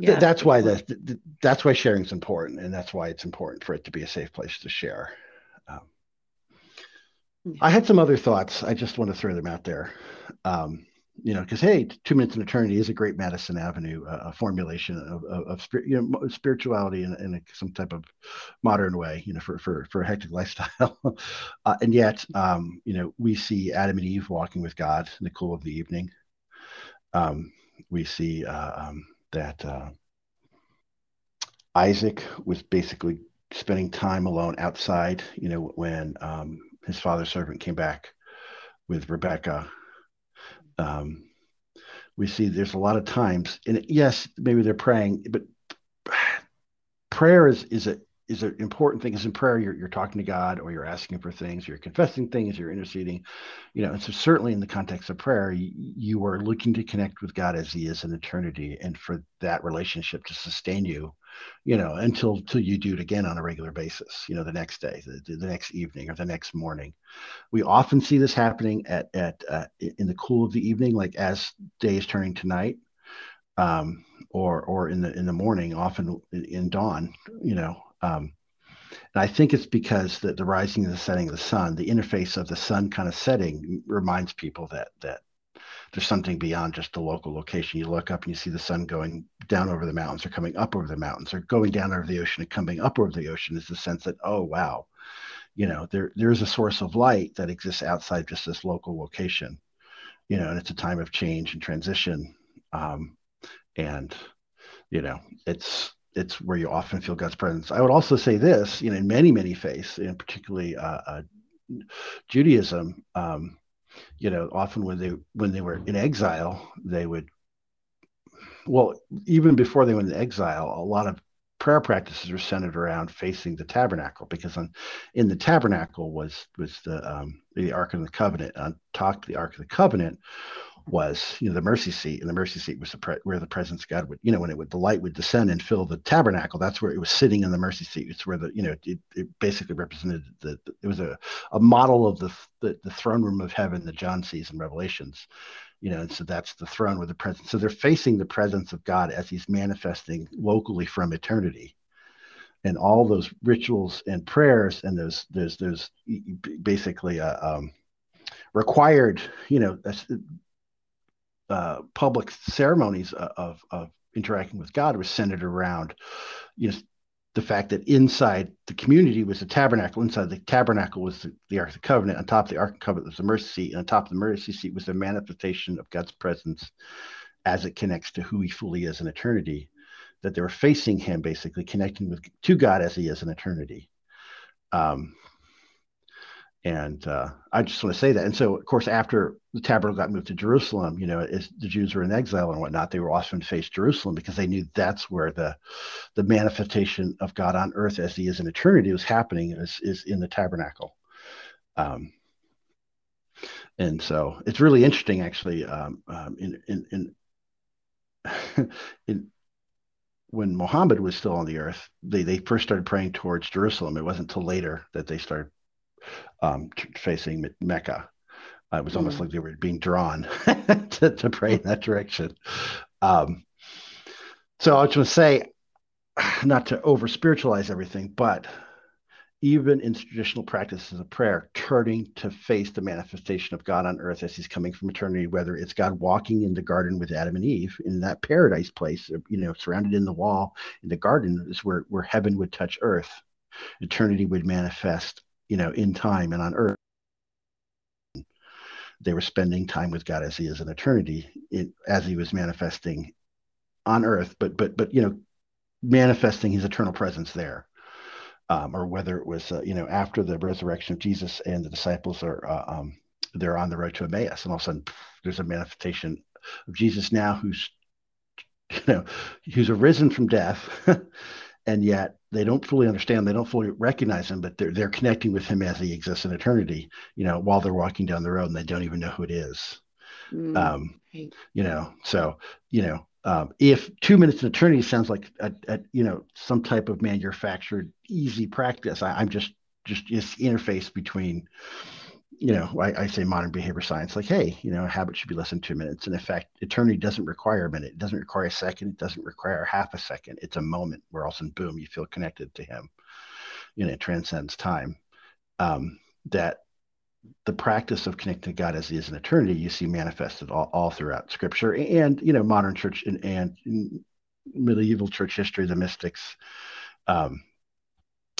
yeah, th- that's why the, the, that's why sharing is important. And that's why it's important for it to be a safe place to share. Um, I had some other thoughts. I just want to throw them out there. Um, you know, because hey, two minutes in eternity is a great Madison Avenue, uh, formulation of, of, of you know, spirituality in, in a, some type of modern way, you know, for for for a hectic lifestyle. uh, and yet, um, you know, we see Adam and Eve walking with God in the cool of the evening. Um, we see uh, um, that uh, Isaac was basically spending time alone outside, you know, when um, his father's servant came back with Rebecca um, we see there's a lot of times, and yes, maybe they're praying, but prayer is is a is an important thing. Is in prayer you're you're talking to God, or you're asking for things, you're confessing things, you're interceding, you know. And so certainly in the context of prayer, you, you are looking to connect with God as He is in eternity, and for that relationship to sustain you you know, until until you do it again on a regular basis, you know, the next day, the, the next evening, or the next morning. We often see this happening at at uh, in the cool of the evening, like as day is turning to night, um, or or in the in the morning, often in dawn, you know. Um, and I think it's because the, the rising and the setting of the sun, the interface of the sun kind of setting reminds people that that there's something beyond just the local location. You look up and you see the sun going down over the mountains or coming up over the mountains or going down over the ocean and coming up over the ocean is the sense that, oh, wow, you know, there, there is a source of light that exists outside just this local location, you know, and it's a time of change and transition. Um, and, you know, it's, it's where you often feel God's presence. I would also say this, you know, in many, many faiths, and particularly uh, uh, Judaism, um, you know, often when they when they were in exile, they would well, even before they went into exile, a lot of prayer practices were centered around facing the tabernacle because on, in the tabernacle was was the um, the Ark of the Covenant. On top of the Ark of the Covenant was you know the mercy seat and the mercy seat was the pre- where the presence of god would you know when it would the light would descend and fill the tabernacle that's where it was sitting in the mercy seat. It's where the you know it, it basically represented the, it was a, a model of the, the the throne room of heaven that john sees in revelations you know and so that's the throne with the presence so they're facing the presence of god as he's manifesting locally from eternity. And all those rituals and prayers and those there's there's basically a, uh, um, required you know uh, public ceremonies of, of interacting with God was centered around, you know, the fact that inside the community was the tabernacle. Inside the tabernacle was the, the Ark of the Covenant. On top of the Ark of the Covenant was the mercy seat. And on top of the mercy seat was the manifestation of God's presence as it connects to who he fully is in eternity. That they were facing him, basically connecting with to God as he is in eternity. Um, and uh, I just want to say that. And so, of course, after the tabernacle got moved to Jerusalem, you know, as the Jews were in exile and whatnot, they were often faced Jerusalem because they knew that's where the the manifestation of God on earth as He is in eternity was happening is is in the tabernacle. Um, and so it's really interesting, actually. Um, um, in in in, in when Muhammad was still on the earth, they, they first started praying towards Jerusalem. It wasn't until later that they started um, facing Mecca. Uh, it was almost mm. like they were being drawn to, to, pray in that direction. Um, so I was going to say, not to over spiritualize everything, but even in traditional practices of prayer, turning to face the manifestation of God on earth as he's coming from eternity, whether it's God walking in the garden with Adam and Eve in that paradise place, you know, surrounded in the wall in the garden is where, where heaven would touch earth. Eternity would manifest, you know, in time and on earth. They were spending time with God as he is in eternity, as he was manifesting on earth, but but but you know, manifesting his eternal presence there um, or whether it was uh, you know after the resurrection of Jesus and the disciples are uh, um, they're on the road to Emmaus, and all of a sudden there's a manifestation of Jesus now who's you know who's arisen from death, and yet they don't fully understand, they don't fully recognize him, but they're they're connecting with him as he exists in eternity. You know, while they're walking down the road and they don't even know who it is. Mm, um, right. You know, so you know um, if two minutes in eternity sounds like a, a, you know some type of manufactured easy practice, I, am just just this interface between you know I, I, say modern behavior science like hey you know a habit should be less than two minutes. And in fact eternity doesn't require a minute. It doesn't require a second. It doesn't require half a second. It's a moment where all of a sudden boom you feel connected to him. You know it transcends time. Um, that the practice of connecting to God as he is in eternity, you see manifested all, all throughout Scripture. And you know modern church and, and medieval church history, the mystics, um,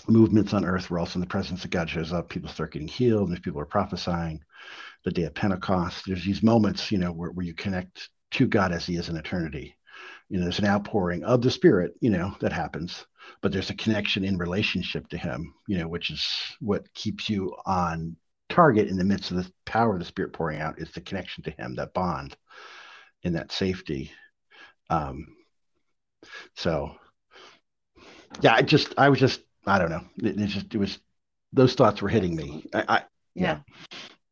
movements on earth where also in the presence of God shows up, people start getting healed, and people are prophesying. The day of Pentecost, there's these moments, you know, where, where you connect to God as He is in eternity. You know, there's an outpouring of the Spirit, you know, that happens, but there's a connection in relationship to Him, you know, which is what keeps you on target in the midst of the power of the spirit pouring out is the connection to him that bond and that safety um so yeah i just i was just i don't know. It, it just it was those thoughts were hitting me. I, I yeah.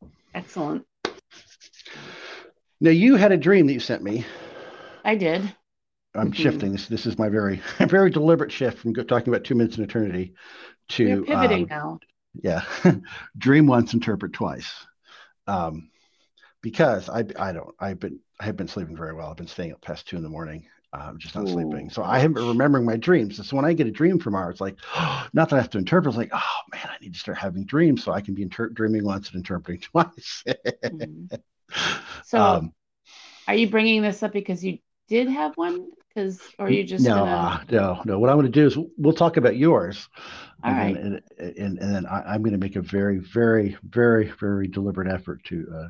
yeah. Excellent. Now you had a dream that you sent me. I did. I'm mm-hmm. shifting. This this is my very very deliberate shift from talking about two minutes in eternity to We're pivoting um, now. yeah. Dream once interpret twice. Um because i i don't i've been i have been sleeping very well. I've been staying up past two in the morning i'm uh, just not Ooh. sleeping so i am remembering my dreams so when i get a dream from her it's like oh, not that i have to interpret it's like oh man i need to start having dreams so i can be inter- dreaming once and interpreting twice mm-hmm. so um, are you bringing this up because you did have one because or are you just no gonna... uh, no no what i'm going to do is we'll talk about yours all and right. then, and, and, and then I, am going to make a very very very very deliberate effort to uh,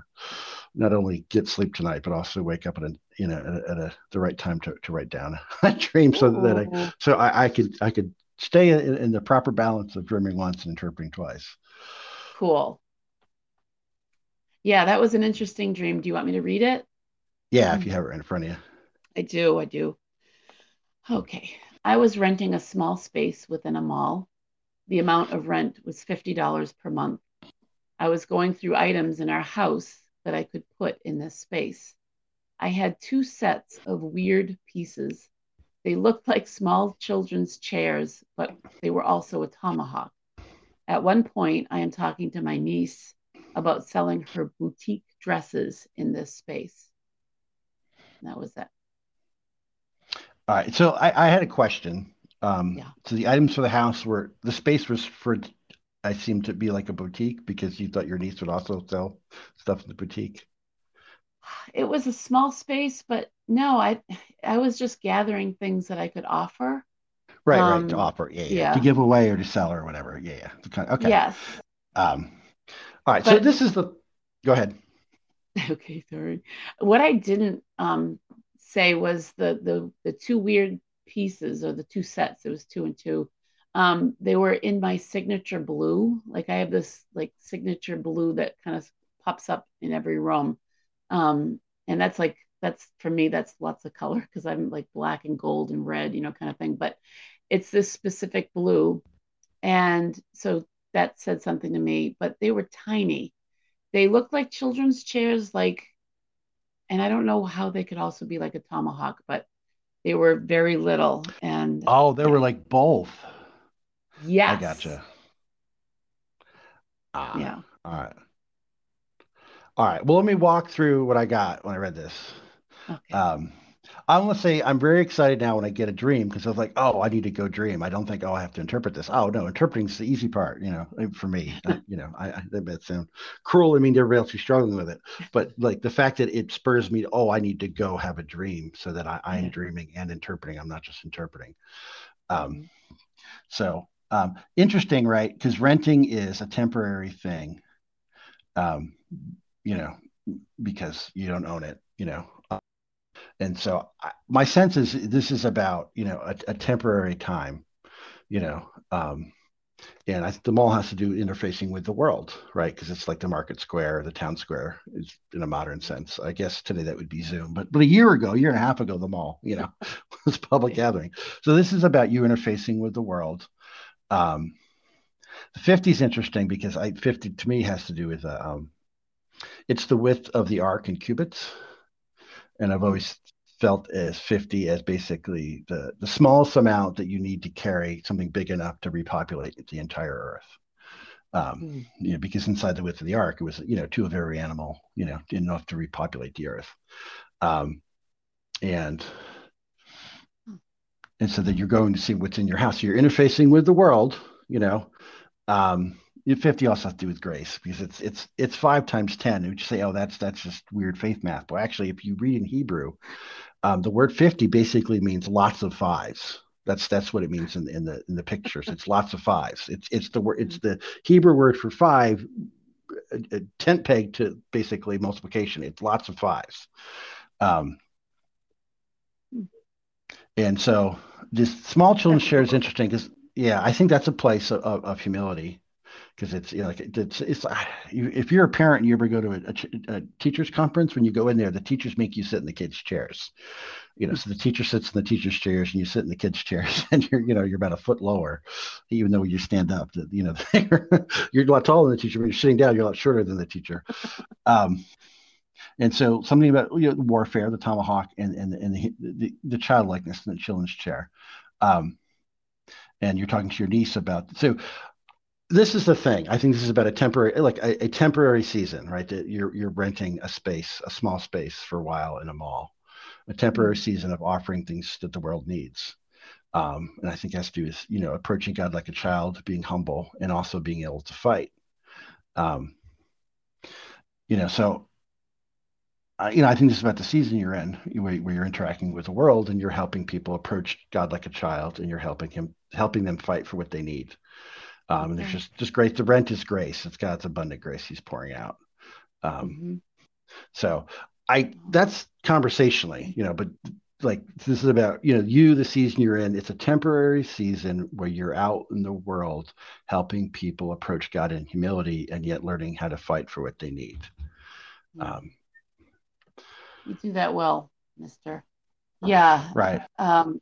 not only get sleep tonight but also wake up at a you know at, at a, the right time to, to write down a dream so that I so I, I could I could stay in, in the proper balance of dreaming once and interpreting twice. Cool. Yeah, that was an interesting dream. Do you want me to read it? Yeah, if um, you have it right in front of you. I do. I do. Okay. I was renting a small space within a mall. The amount of rent was $50 per month. I was going through items in our house that I could put in this space. I had two sets of weird pieces. They looked like small children's chairs, but they were also a tomahawk. At one point, I am talking to my niece about selling her boutique dresses in this space. that was it. All right. So I, I had a question. Um, yeah. So the items for the house were the space was for, I seem to be like a boutique because you thought your niece would also sell stuff in the boutique. It was a small space, but no, I I was just gathering things that I could offer. Right, um, right, to um, offer, yeah, yeah, yeah, to give away or to sell or whatever, yeah, yeah. Okay. Yes. Um, all right. But, so this is the. Go ahead. Okay, sorry. What I didn't um say was the the the two weird pieces or the two sets. It was two and two. Um, they were in my signature blue. Like I have this like signature blue that kind of pops up in every room. Um, and that's like that's for me that's lots of color because I'm like black and gold and red, you know, kind of thing. But it's this specific blue. And so that said something to me, but they were tiny. They looked like children's chairs, like and I don't know how they could also be like a tomahawk, but they were very little. And oh, they were like both. Yes. I gotcha. Ah, yeah. All right. All right. Well, let me walk through what I got when I read this. Okay. Um, I want to say I'm very excited now when I get a dream because I was like, oh, I need to go dream. I don't think, oh, I have to interpret this. Oh no, interpreting is the easy part, you know, for me. I, you know, I, I that sound cruel. I mean, everybody else is struggling with it, but like the fact that it spurs me, oh, I need to go have a dream so that I, I am dreaming and interpreting. I'm not just interpreting. Um, mm-hmm. so um, interesting, right? Because renting is a temporary thing. Um, you know, because you don't own it, you know. and so I, my sense is this is about, you know, a, a temporary time, you know. Um, and I think the mall has to do interfacing with the world, right? Because it's like the market square, the town square is in a modern sense. I guess today that would be Zoom, but but a year ago, a year and a half ago, the mall, you know, was public gathering. So this is about you interfacing with the world. Um, the 50 is interesting because I 50 to me has to do with uh, um, it's the width of the ark in cubits, and I've always felt as 50 as basically the the smallest amount that you need to carry something big enough to repopulate the entire Earth. Um, mm. you know, because inside the width of the ark, it was you know two of every animal, you know, enough to repopulate the Earth, um, and and so that you're going to see what's in your house. you're interfacing with the world, you know. Um, 50 also has to do with grace because it's it's it's five times 10 and you say oh that's that's just weird faith math. But actually if you read in hebrew um, the word 50 basically means lots of fives. That's that's what it means in, in the in the pictures. It's lots of fives. It's it's the word it's the hebrew word for five a, a tent peg to basically multiplication. It's lots of fives. Um, and so this small children's share is interesting because yeah i think that's a place of, of humility. Because it's you know like it's it's if you're a parent and you ever go to a, a, a, teachers conference when you go in there the teachers make you sit in the kids chairs. You know so the teacher sits in the teachers chairs and you sit in the kids chairs and you're you know you're about a foot lower even though you stand up you know you're a lot taller than the teacher but you're sitting down you're a lot shorter than the teacher. Um, and so something about you know, warfare the tomahawk and and, and the, the, the childlikeness in the children's chair um, and you're talking to your niece about so this is the thing. I think this is about a temporary, like a, a, temporary season, right? That you're you're renting a space, a small space for a while in a mall, a temporary mm-hmm. season of offering things that the world needs. Um, and I think has to do with you know approaching God like a child, being humble, and also being able to fight. Um, you know, so you know, I think this is about the season you're in, where, where you're interacting with the world and you're helping people approach God like a child, and you're helping him, helping them fight for what they need. Um, and there's just just grace. The rent is grace. It's God's abundant grace He's pouring out. Um, mm-hmm. So I that's conversationally, you know, but like this is about you know you the season you're in. It's a temporary season where you're out in the world helping people approach God in humility and yet learning how to fight for what they need. Um, you do that well, Mister. Yeah. Right. Um,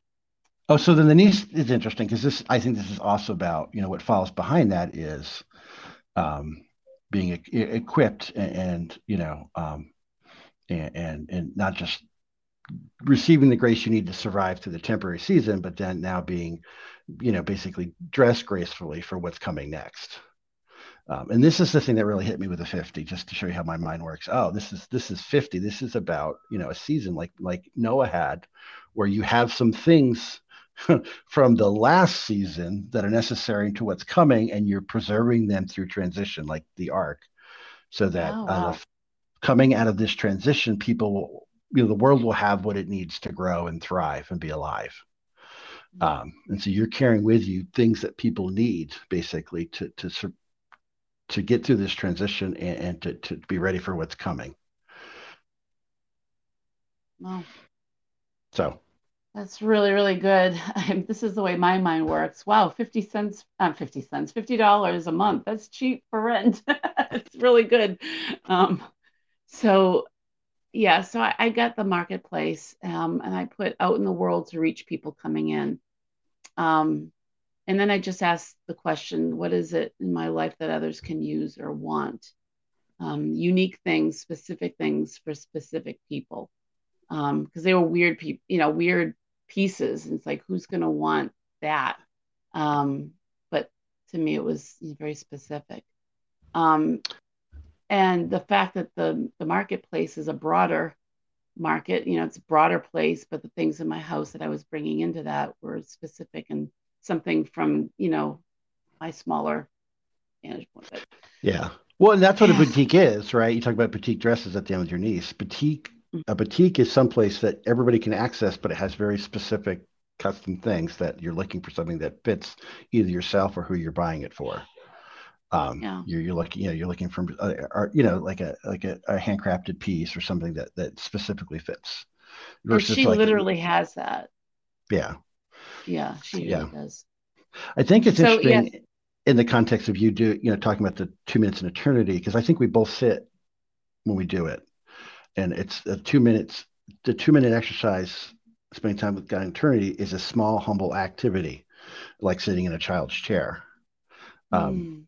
Oh, so then the niece is interesting because this, I think this is also about, you know, what follows behind that is um, being e- equipped and, and, you know, um, and, and, and not just receiving the grace you need to survive through the temporary season, but then now being, you know, basically dressed gracefully for what's coming next. Um, and this is the thing that really hit me with the 50 just to show you how my mind works oh this is this is 50 this is about you know a season like like noah had where you have some things from the last season that are necessary to what's coming, and you're preserving them through transition, like the ark, so that oh, wow. uh, coming out of this transition, people will, you know, the world will have what it needs to grow and thrive and be alive. Mm-hmm. Um, and so you're carrying with you things that people need basically to to to get through this transition and, and to, to be ready for what's coming. Wow. So that's really, really good. this is the way my mind works. Wow, 50 cents, uh, 50 cents, $50 a month. That's cheap for rent. it's really good. Um, so, yeah, so I, I got the marketplace um, and I put out in the world to reach people coming in. Um, and then I just asked the question what is it in my life that others can use or want? Um, unique things, specific things for specific people because um, they were weird people, you know, weird pieces. And it's like, who's going to want that? Um, but to me, it was very specific. Um, and the fact that the, the marketplace is a broader market. You know, it's a broader place, but the things in my house that I was bringing into that were specific and something from, you know, my smaller vantage point. But, yeah. Well, and that's what yeah. a boutique is, right? You talk about boutique dresses at the end with your niece. Boutique, mm-hmm. a boutique is someplace that everybody can access, but it has very specific custom things that you're looking for something that fits either yourself or who you're buying it for. Um, yeah. you're, you're looking, you know, you're looking for, uh, or, you know, like a, like a, a handcrafted piece or something that, that specifically fits. And she like, literally has that. Yeah. Yeah. She really does. I think it's so, interesting yes. in the context of you do, you know, talking about the two minutes in eternity, because I think we both sit when we do it and it's a two minutes, the two minute exercise spending time with God in eternity is a small, humble activity, like sitting in a child's chair. Um, mm.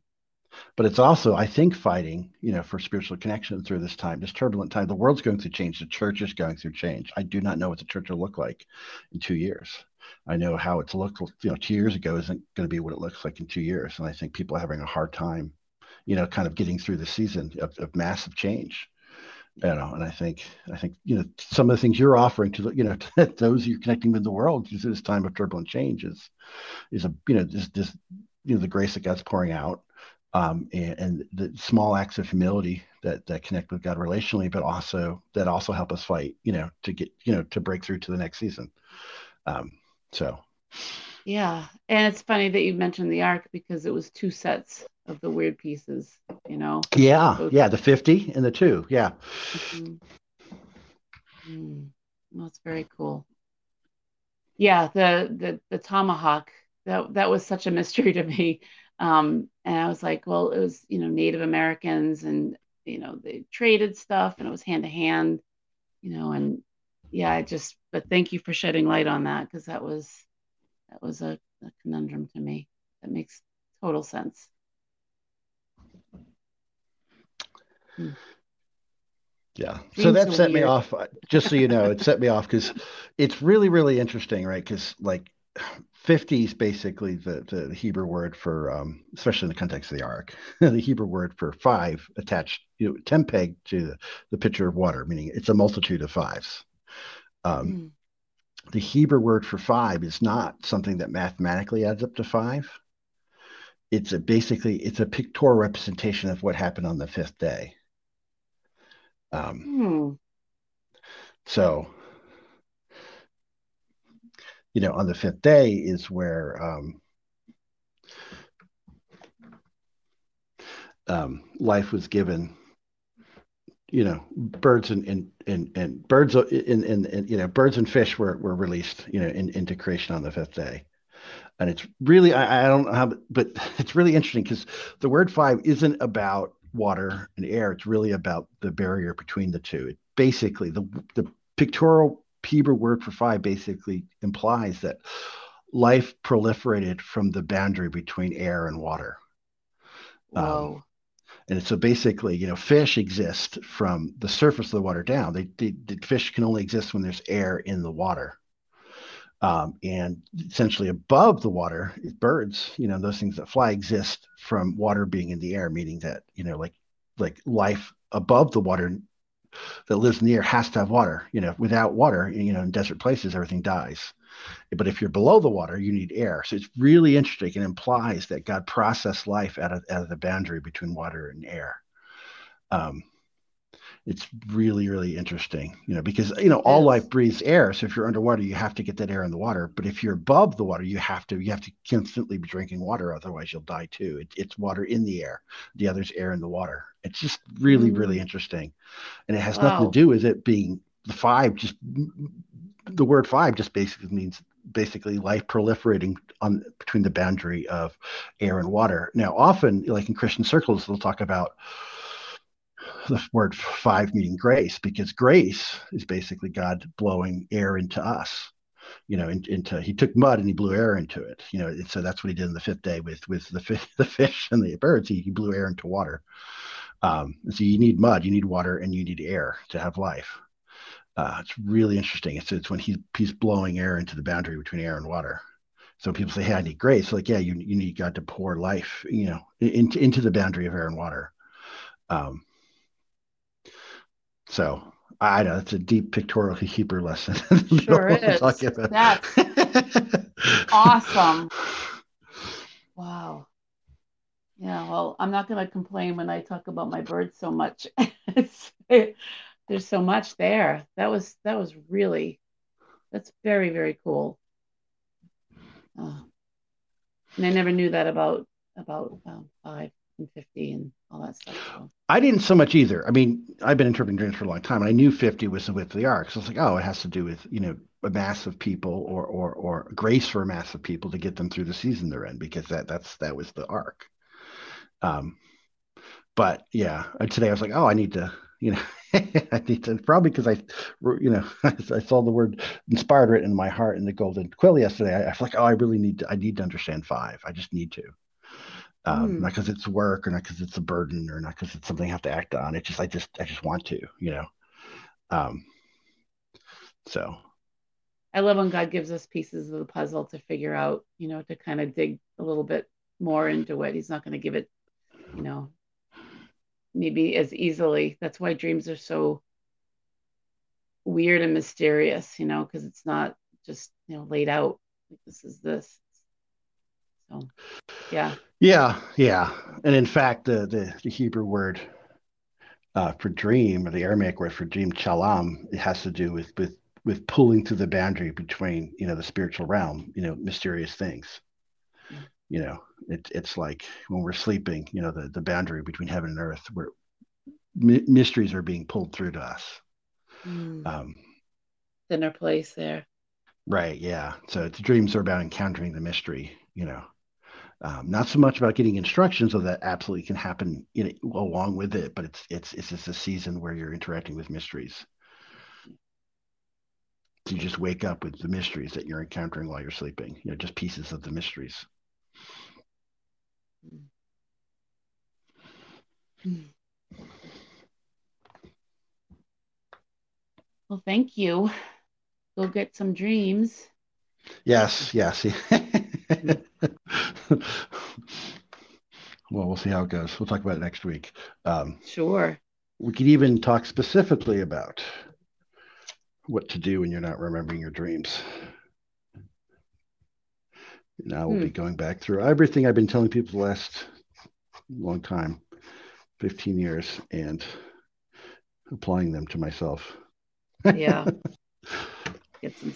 But it's also, I think, fighting, you know, for spiritual connection through this time, this turbulent time. The world's going through change. The church is going through change. I do not know what the church will look like in two years. I know how it's looked, you know, two years ago isn't going to be what it looks like in two years. And I think people are having a hard time, you know, kind of getting through the season of, of massive change you know and i think i think you know some of the things you're offering to the you know to those you're connecting with the world through this time of turbulent change is is a you know this this you know the grace that god's pouring out um, and, and, the small acts of humility that that connect with god relationally but also that also help us fight you know to get you know to break through to the next season um, so yeah and it's funny that you mentioned the ark because it was two sets of the weird pieces, you know. Yeah, Both. yeah, the 50 and the two. Yeah. Mm-hmm. Mm. Well, that's very cool. Yeah, the the the tomahawk that that was such a mystery to me. Um, and I was like, well, it was you know Native Americans and you know they traded stuff and it was hand to hand, you know, and yeah, I just but thank you for shedding light on that because that was that was a, a conundrum to me. That makes total sense. Yeah. So that set me off. Uh, just so you know, it set me off because it's really, really interesting, right? Because like 50 is basically the, the Hebrew word for, um, especially in the context of the ark, the Hebrew word for five attached, you know, tent peg to the, the pitcher of water, meaning it's a multitude of fives. Um, mm. The Hebrew word for five is not something that mathematically adds up to five. It's a basically it's a pictorial representation of what happened on the fifth day. Um, hmm. So, you know, on the fifth day is where um, um, life was given. You know, birds and and and, and birds in, in, in you know birds and fish were were released you know in, into creation on the fifth day and it's really I, I, don't know how but it's really interesting because the word five isn't about water and air. It's really about the barrier between the two. It basically, the, the pictorial Hebrew word for five basically implies that life proliferated from the boundary between air and water. Whoa. Um, and so basically, you know, fish exist from the surface of the water down. They, they, the fish can only exist when there's air in the water. Um, and essentially above the water birds you know those things that fly exist from water being in the air meaning that you know like like life above the water that lives in the air has to have water you know without water you know in desert places everything dies but if you're below the water you need air. So it's really interesting. It implies that god processed life out of, out of the boundary between water and air. Um, it's really really interesting you know because you know all life breathes air. So if you're underwater you have to get that air in the water. But if you're above the water you have to you have to constantly be drinking water otherwise you'll die too. It, it's water in the air. The other's air in the water. It's just really mm. really interesting. And it has wow. nothing to do with it being the five just the word five just basically means basically life proliferating on between the boundary of air and water now often like in christian circles they'll talk about the word five meaning grace because grace is basically God blowing air into us. You know, in, into he took mud and he blew air into it. You know, so that's what he did in the fifth day with with the fish, the fish and the birds. He, he blew air into water. Um, so you need mud, you need water, and you need air to have life. Uh, it's really interesting. It's, it's when he's he's blowing air into the boundary between air and water. So people say, "Hey, I need grace." Like, yeah, you you need God to pour life, you know, into into the boundary of air and water. Um, so I don't know it's a deep pictorial Hebrew lesson. Sure is. That's awesome. Wow. Yeah, well, I'm not going to complain when I talk about my birds so much. there's so much there. That was that was really that's very very cool. Oh. And I never knew that about about um, five and fifty and all that stuff. So. I didn't so much either. I mean, I've been interpreting dreams for a long time, and I knew fifty was the width of the ark, So it's like, oh, it has to do with you know a mass of people or or or grace for a mass of people to get them through the season they're in, because that that's that was the ark. Um, but yeah, today I was like, oh, I need to, you know, I need to probably because I, you know, I saw the word inspired written in my heart in the golden quill yesterday. I, I feel like, oh, I really need to, I need to understand five. I just need to. Um, mm. Not because it's work or not because it's a burden or not because it's something I have to act on. It's just I just I just want to, you know. Um, so I love when God gives us pieces of the puzzle to figure out, you know, to kind of dig a little bit more into it. He's not going to give it you know, maybe as easily. That's why dreams are so weird and mysterious, you know, because it's not just, you know, laid out. This is this. So, yeah. Yeah, yeah. And in fact, the the, the Hebrew word uh, for dream, or the Aramaic word for dream, chalam, it has to do with with with pulling through the boundary between you know the spiritual realm, you know, mysterious things you know it, it's like when we're sleeping you know the, the boundary between heaven and earth where my- mysteries are being pulled through to us. Mm. um inner place there. Right yeah. So the dreams are about encountering the mystery you know. Um, not so much about getting instructions so that absolutely can happen you know along with it but it's it's it's just a season where you're interacting with mysteries. So you just wake up with the mysteries that you're encountering while you're sleeping you know just pieces of the mysteries well, thank you. Go get some dreams. Yes, yes. well, we'll see how it goes. We'll talk about it next week. Um, sure. We could even talk specifically about what to do when you're not remembering your dreams. Now we'll hmm. be going back through everything I've been telling people the last long time, 15 years, and applying them to myself. yeah. Get some,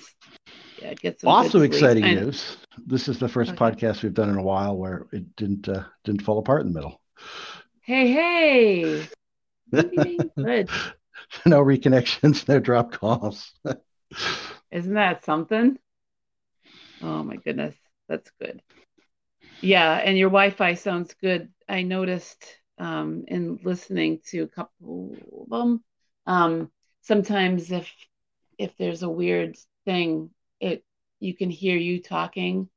yeah, get some also exciting news. This is the first okay. podcast we've done in a while where it didn't uh, didn't fall apart in the middle. Hey, hey. Good. no reconnections, no drop calls. Isn't that something? Oh my goodness. That's good. Yeah, and your Wi-Fi sounds good. I noticed um, in listening to a couple of them, um, sometimes if if there's a weird thing, it you can hear you talking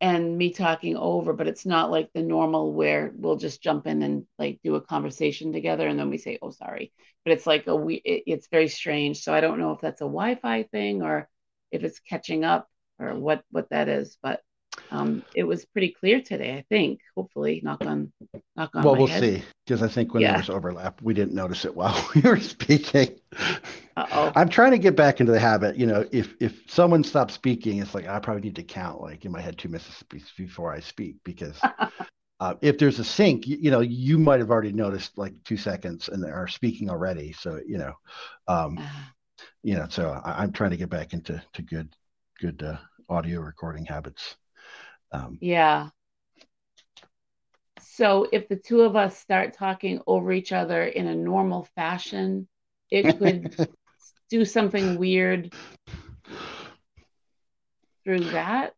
and me talking over, but it's not like the normal where we'll just jump in and like do a conversation together and then we say, "Oh, sorry," but it's like a we. It, it's very strange. So I don't know if that's a Wi-Fi thing or if it's catching up or what what that is, but um, it was pretty clear today. I think. Hopefully, knock on knock on. Well, we'll head. see because I think when yeah. there was overlap, we didn't notice it while we were speaking. Uh-oh. I'm trying to get back into the habit. You know, if if someone stops speaking, it's like I probably need to count like in my head two Mississippi's before I speak because. Uh, if there's a sync, you, you, know, you might have already noticed like two seconds and they are speaking already. So, you know, um, uh-huh. you know, so I, am trying to get back into to good, good uh, audio recording habits. Um, yeah. So if the two of us start talking over each other in a normal fashion, it could do something weird through that.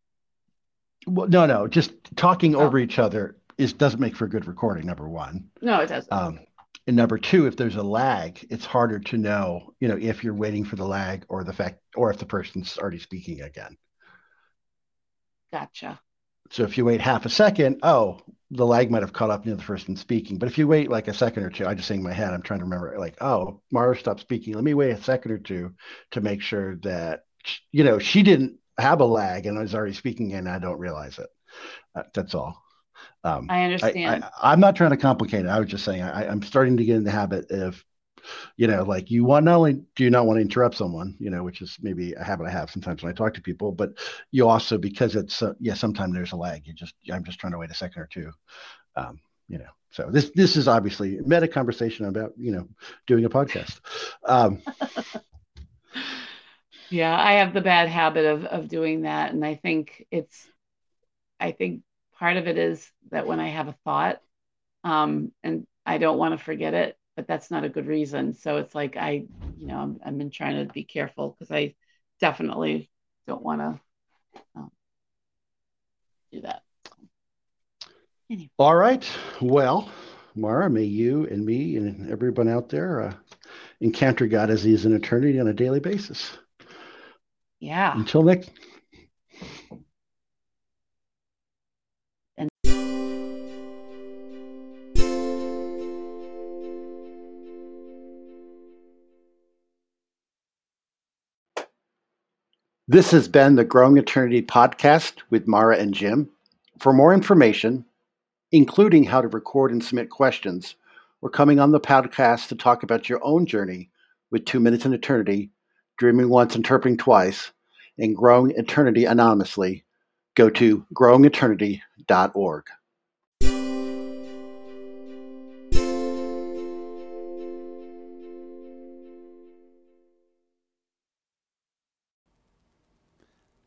Well, no, no, just talking oh. over each other is doesn't make for a good recording. Number one. No, it doesn't. Um, and number two, if there's a lag, it's harder to know, you know, if you're waiting for the lag or the fact, or if the person's already speaking again. Gotcha. So if you wait half a second, oh, the lag might have caught up near the first person speaking. But if you wait like a second or two, I just saying in my head, I'm trying to remember like, oh, Mara stopped speaking. Let me wait a second or two to make sure that you know she didn't have a lag and I was already speaking and I don't realize it. Uh, that's all. Um, I understand. I, am not trying to complicate it. I was just saying I, am starting to get in the habit of You know, like you want not only do you not want to interrupt someone, you know, which is maybe a habit I have sometimes when I talk to people, but you also because it's uh, yeah, sometimes there's a lag. You just I'm just trying to wait a second or two. Um, you know, so this this is obviously meta conversation about you know doing a podcast. Um, yeah, I have the bad habit of of doing that, and I think it's I think part of it is that when I have a thought, um, and I don't want to forget it, but that's not a good reason. So it's like I, you know, I'm, I've been trying to be careful because I definitely don't want to um, do that. Anyway. All right. Well, Mara, may you and me and everyone out there uh, encounter God as He is an eternity on a daily basis. Yeah. Until next. This has been the Growing Eternity podcast with Mara and Jim. For more information, including how to record and submit questions, or coming on the podcast to talk about your own journey with Two Minutes in Eternity, Dreaming Once, Interpreting Twice, and Growing Eternity Anonymously, go to growingeternity.org.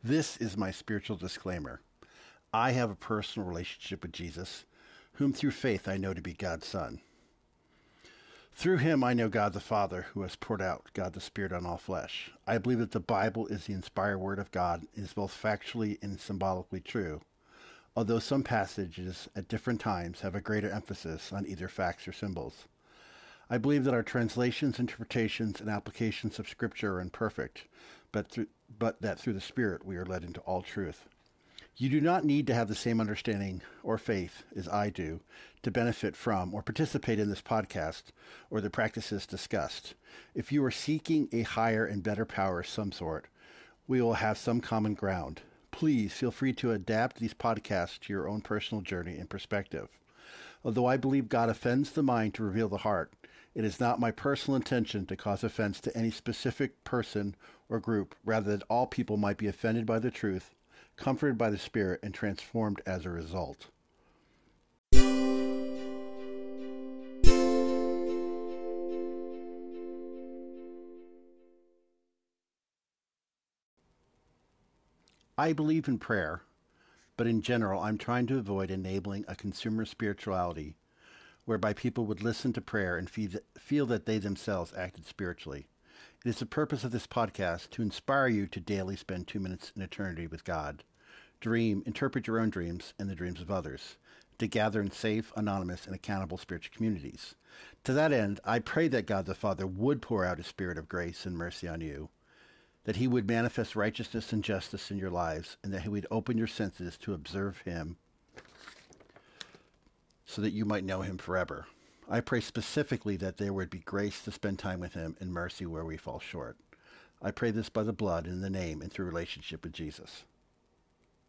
This is my spiritual disclaimer. I have a personal relationship with Jesus, whom through faith I know to be God's Son. Through him I know God the Father, who has poured out God the Spirit on all flesh. I believe that the Bible is the inspired word of God and is both factually and symbolically true, although some passages at different times have a greater emphasis on either facts or symbols. I believe that our translations, interpretations, and applications of Scripture are imperfect, but, through, but that through the Spirit we are led into all truth. You do not need to have the same understanding or faith as I do to benefit from or participate in this podcast or the practices discussed. If you are seeking a higher and better power of some sort, we will have some common ground. Please feel free to adapt these podcasts to your own personal journey and perspective. Although I believe God offends the mind to reveal the heart, it is not my personal intention to cause offense to any specific person or group, rather that all people might be offended by the truth, comforted by the Spirit, and transformed as a result. I believe in prayer, but in general, I'm trying to avoid enabling a consumer spirituality whereby people would listen to prayer and feel that they themselves acted spiritually. It is the purpose of this podcast to inspire you to daily spend two minutes in eternity with God. Dream, interpret your own dreams and the dreams of others, to gather in safe, anonymous, and accountable spiritual communities. To that end, I pray that God the Father would pour out his spirit of grace and mercy on you, that he would manifest righteousness and justice in your lives, and that he would open your senses to observe him so that you might know him forever. I pray specifically that there would be grace to spend time with him and mercy where we fall short. I pray this by the blood, in the name, and through relationship with Jesus.